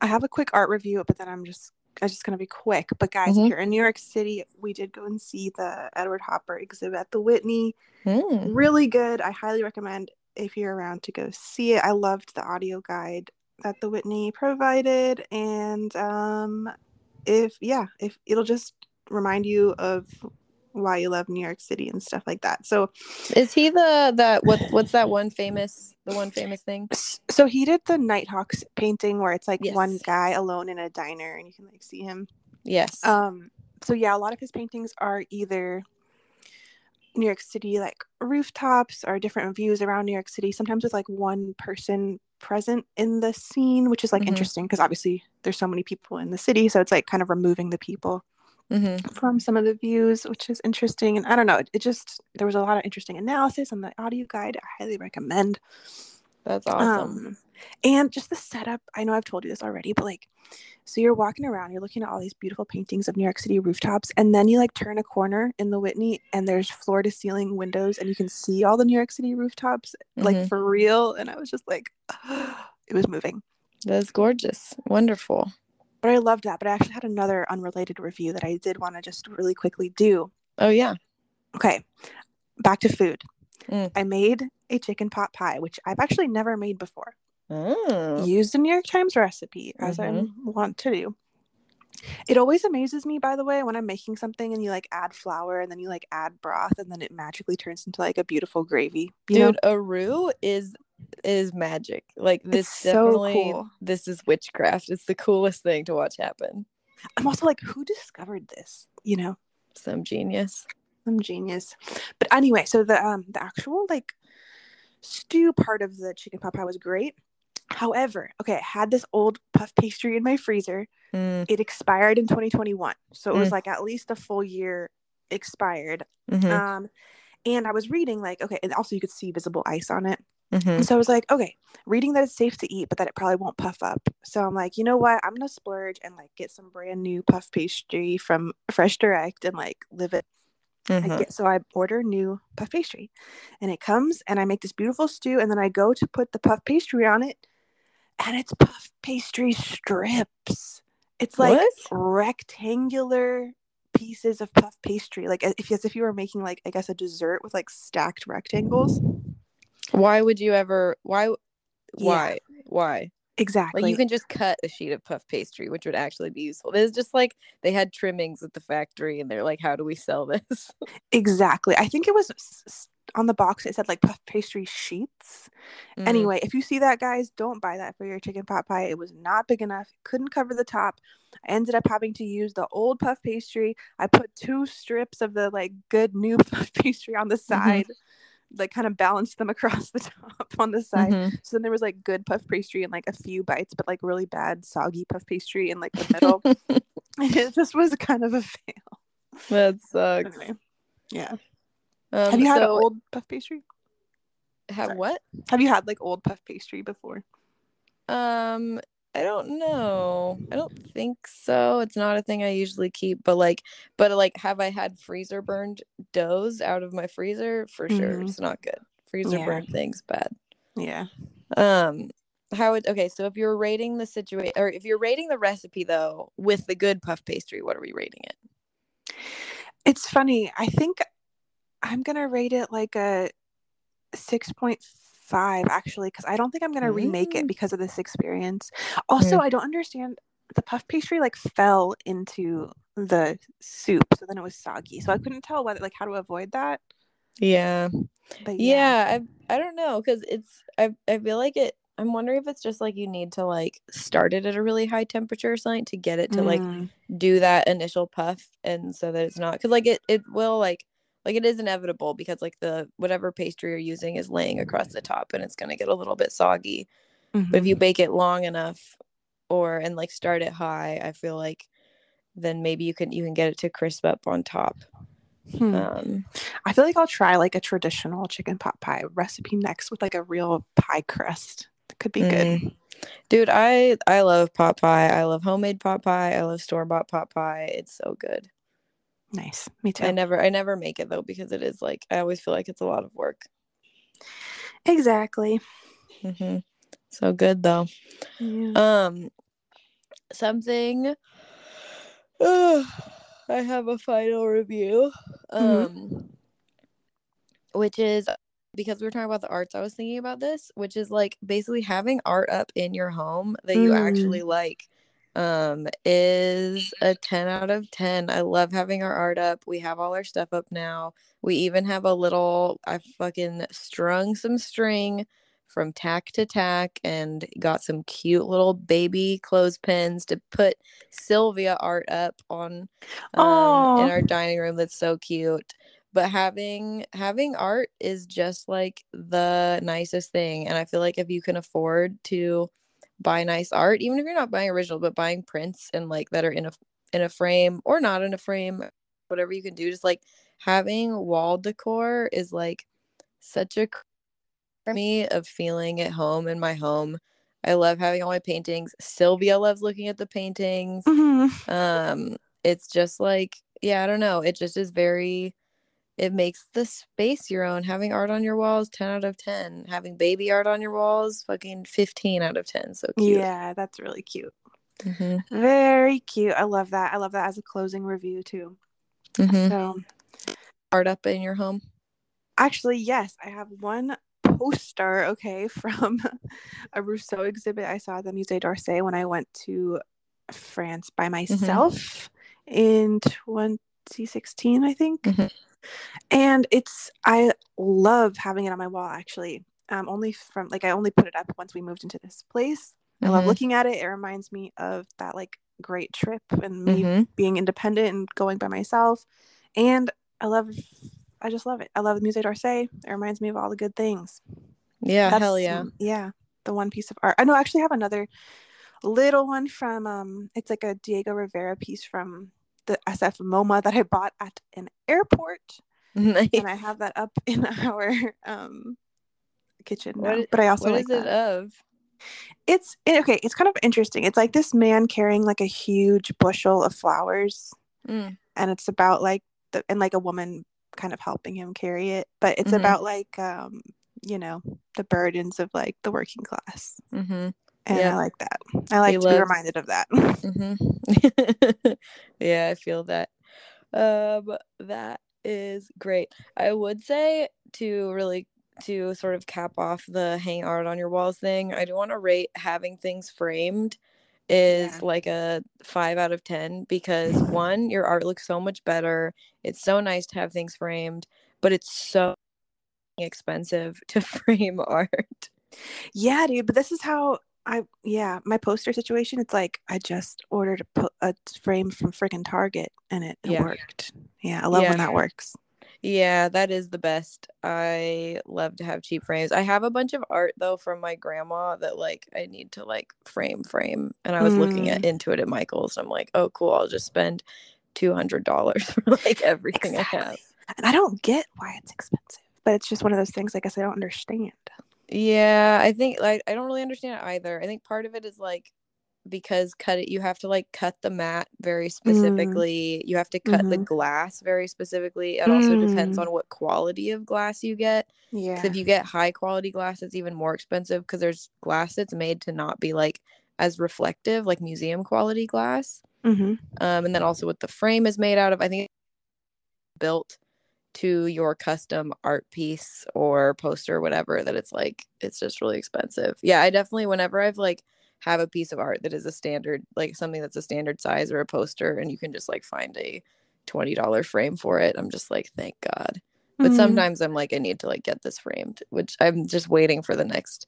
I have a quick art review, but then I'm just I'm just gonna be quick. But guys, Mhm. if you're in New York City, we did go and see the Edward Hopper exhibit at the Whitney. Mm. Really good. I highly recommend if you're around to go see it. I loved the audio guide that the Whitney provided, and um, if yeah, if it'll just remind you of why you love New York City and stuff like that. So Is he the that what what's that one famous the one famous thing? So he did the Nighthawks painting where it's like one guy alone in a diner and you can like see him. Yes. Um so yeah, a lot of his paintings are either New York City like rooftops or different views around New York City, sometimes with like one person present in the scene, which is like Mhm. interesting because obviously there's so many people in the city, so it's like kind of removing the people hmm from some of the views, which is interesting. And I don't know, it, it just there was a lot of interesting analysis on the audio guide. I highly recommend. That's awesome. Um, and just the setup. I know I've told you this already, but like, so you're walking around, you're looking at all these beautiful paintings of New York City rooftops, and then you like turn a corner in the Whitney, and there's floor to ceiling windows, and you can see all the New York City rooftops, like Mhm. for real. And I was just like, it was moving. That's gorgeous. Wonderful. But I loved that. But I actually had another unrelated review that I did want to just really quickly do. Oh yeah. Okay, back to food. Mm. I made a chicken pot pie, which I've actually never made before. Oh. used a New York Times recipe as I want to do. It always amazes me, by the way, when I'm making something and you like add flour and then you like add broth and then it magically turns into like a beautiful gravy. You know, Dude, a roux is is magic. Like this It's so cool. this is witchcraft. It's the coolest thing to watch happen. I'm also like, who discovered this? You know, Some genius. I'm genius. But anyway, so the um the actual like stew part of the chicken pot pie was great. However, okay, I had this old puff pastry in my freezer. Mm, It expired in 2021, so it was Mm. like at least a full year expired. mhm, Um, and I was reading like, okay, and also you could see visible ice on it. Mhm. And so I was like, okay, reading that it's safe to eat, but that it probably won't puff up. So I'm like, you know what? I'm gonna splurge and like get some brand new puff pastry from Fresh Direct and like live it. I Mhm. get so I order new puff pastry, and it comes, and I make this beautiful stew, and then I go to put the puff pastry on it, and it's puff pastry strips. It's like What? rectangular pieces of puff pastry, like if as if you were making like I guess a dessert with like stacked rectangles. Why would you ever why Yeah. why? Why? Exactly. Like you can just cut a sheet of puff pastry, which would actually be useful. It's just like they had trimmings at the factory, and they're like, "How do we sell this?" exactly. I think it was on the box. It said like puff pastry sheets. Mm, Anyway, if you see that, guys, don't buy that for your chicken pot pie. It was not big enough. Couldn't cover the top. I ended up having to use the old puff pastry. I put two strips of the like good new puff pastry on the side, like kind of balanced them across the top on the side. mhm. So then there was like good puff pastry and like a few bites, but like really bad soggy puff pastry in like the middle. and it just was kind of a fail. that sucks. Anyway, yeah. Um, Have you had so old puff pastry? have sorry. what? Have you had like old puff pastry before? Um, I don't know. I don't think so. It's not a thing I usually keep, but like, but like, have I had freezer burned doughs out of my freezer? For sure, Mhm. it's not good. Freezer Yeah. burned things bad. Yeah. Um, how would okay? So if you're rating the situation, or if you're rating the recipe though with the good puff pastry, what are we rating it? It's funny. I think I'm gonna rate it like a six point five actually, because I don't think I'm gonna remake it Mm. because of this experience. Also, I don't understand the puff pastry like fell into the soup, so then it was soggy. So I couldn't tell whether like how to avoid that. Yeah. But yeah, Yeah, I I don't know because it's I I feel like it. I'm wondering if it's just like you need to like start it at a really high temperature or something to get it to like Mm, do that initial puff, and so that it's not because like it it will like like it is inevitable because like the whatever pastry you're using is laying across the top and it's gonna get a little bit soggy. But if you bake it long enough, or and like start it high, I feel like then maybe you can you can get it to crisp up on top. Hmm. Um, I feel like I'll try like a traditional chicken pot pie recipe next with like a real pie crust. That could be good. mm. Dude, I I love pot pie. I love homemade pot pie. I love store bought pot pie. It's so good. Nice. Me too. I never I never make it though because it is like I always feel like it's a lot of work. Exactly. hmm So good though. Yeah. Um, something. oh, I have a final review. Mhm. Um, which is because we were talking about the arts. I was thinking about this, which is like basically having art up in your home that you Mm. actually like. Um, is a 10 out of 10. I love having our art up. We have all our stuff up now. We even have a little, I fucking strung some string from tack to tack and got some cute little baby clothespins to put Sylvia art up on um, in our dining room. That's so cute. But having having art is just like the nicest thing, and I feel like if you can afford to buy nice art, even if you're not buying original, but buying prints and like that are in a in a frame or not in a frame, whatever you can do, just like having wall decor is like such a for me of feeling at home in my home. I love having all my paintings. Sylvia loves looking at the paintings. Mhm. Um, it's just like, yeah, I don't know. It just is very it makes the space your own. Having art on your walls, 10 out of 10. Having baby art on your walls, fucking 15 out of 10. So cute. Yeah, that's really cute. Mhm, Very cute. I love that. I love that as a closing review too. mhm. So Art up in your home. actually, yes, I have one poster, okay, from a Rousseau exhibit I saw at the Musée d'Orsay when I went to France by myself in 2016, I think. And it's I love having it on my wall actually. Um only from like I only put it up once we moved into this place. I love Mhm, looking at it. It reminds me of that like great trip and me mhm. being independent and going by myself. And I love I just love it. I love the Musée d'Orsay. It reminds me of all the good things. Yeah, That's hell yeah. yeah, the one piece of art. I know I actually have another little one from um it's like a Diego Rivera piece from the SF MoMA that I bought at an airport Nice. and I have that up in our um kitchen now. i- But I also What like is it of? It's it, okay. It's kind of interesting. It's like this man carrying like a huge bushel of flowers, Mm, and it's about like the and like a woman kind of helping him carry it. But it's Mhm. about like um you know the burdens of like the working class, mhm, and Yep. I like that. I like He to be reminded of that. mhm. yeah, I feel that. Um, that is great. I would say to really to sort of cap off the hang art on your walls thing, I do want to rate having things framed is Yeah. like a five out of ten because one, your art looks so much better. It's so nice to have things framed, but it's so expensive to frame art. yeah, dude. But this is how I yeah my poster situation. It's like I just ordered a, po- a frame from freaking Target, and it, it Yeah. worked. Yeah, I love Yeah. when that works. Yeah, that is the best. I love to have cheap frames. I have a bunch of art though from my grandma that like I need to like frame frame. And I was looking at mm. into it at Michael's. I'm like, oh cool, I'll just spend two hundred dollars for like everything I have. And I don't get why it's expensive, but it's just one of those things. I guess I don't understand. Yeah, I think like I don't really understand it either. I think part of it is like because cut it you have to like cut the mat very specifically. You have to cut the Mhm. glass very specifically. It also depends Mm. on what quality of glass you get. Yeah. If you get high quality glass, it's even more expensive because there's glass that's made to not be like as reflective, like museum quality glass. hmm Um, and then also what the frame is made out of. I think built to your custom art piece or poster or whatever that it's like it's just really expensive. Yeah, I definitely whenever I've like have a piece of art that is a standard like something that's a standard size or a poster and you can just like find a $20 frame for it, I'm just like thank God. But Mhm. sometimes I'm like I need to like get this framed, which I'm just waiting for the next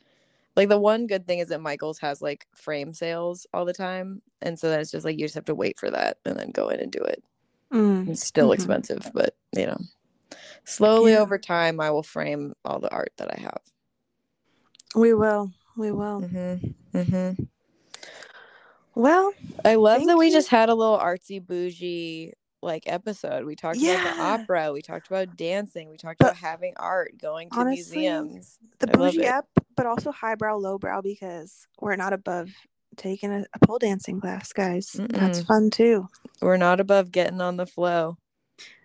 like the one good thing is that Michaels has like frame sales all the time. And so then it's just like you just have to wait for that and then go in and do it. Mm. It's still Mhm. expensive, but you know, slowly Yeah. over time, I will frame all the art that I have. We will. We will. Mm-hmm. Mm-hmm. Well, I love that we you. just had a little artsy bougie like episode. We talked about the opera. We talked about dancing. We talked But about having art, going to honestly, museums. The I bougie it. app, but also highbrow, lowbrow because we're not above taking a, a pole dancing class, guys. That's Mm-mm. fun too. We're not above getting on the flow.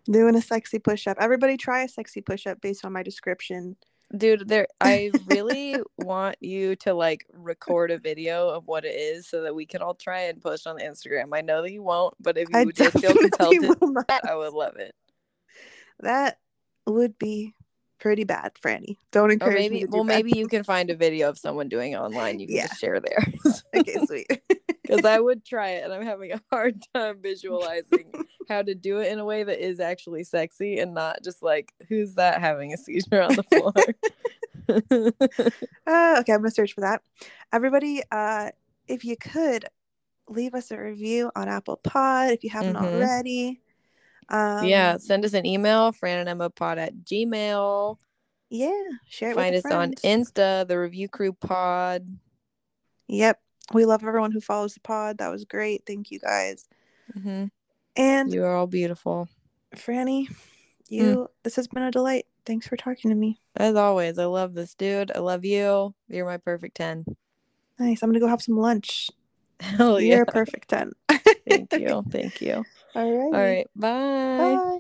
Doing a sexy push up. Everybody try a sexy push up based on my description. Dude, there I really want you to like record a video of what it is so that we can all try and post on Instagram. I know that you won't, but if I you did feel compelled to. I would love it. That would be pretty bad, Franny. Don't encourage me maybe do well maybe you can find a video of someone doing it online. You can Yeah. just share there. okay, sweet. Because I would try it and I'm having a hard time visualizing how to do it in a way that is actually sexy and not just like who's that having a seizure on the floor. Uh, okay, I'm gonna search for that. Everybody, uh, if you could leave us a review on Apple Pod if you haven't Mhm. already. Um, yeah, send us an email, Fran and Emma pod at Gmail. yeah. Share it Find with us a on. Insta, the review crew pod. Yep, we love everyone who follows the pod. That was great. Thank you guys. hmm And You are all beautiful. Franny, Mm. you. This has been a delight. Thanks for talking to me. As always, I love this dude. I love you. You're my perfect 10. Nice. I'm gonna go have some lunch. Hell You're yeah. a perfect ten. Thank you. Thank you. All right. All right. Bye. Bye.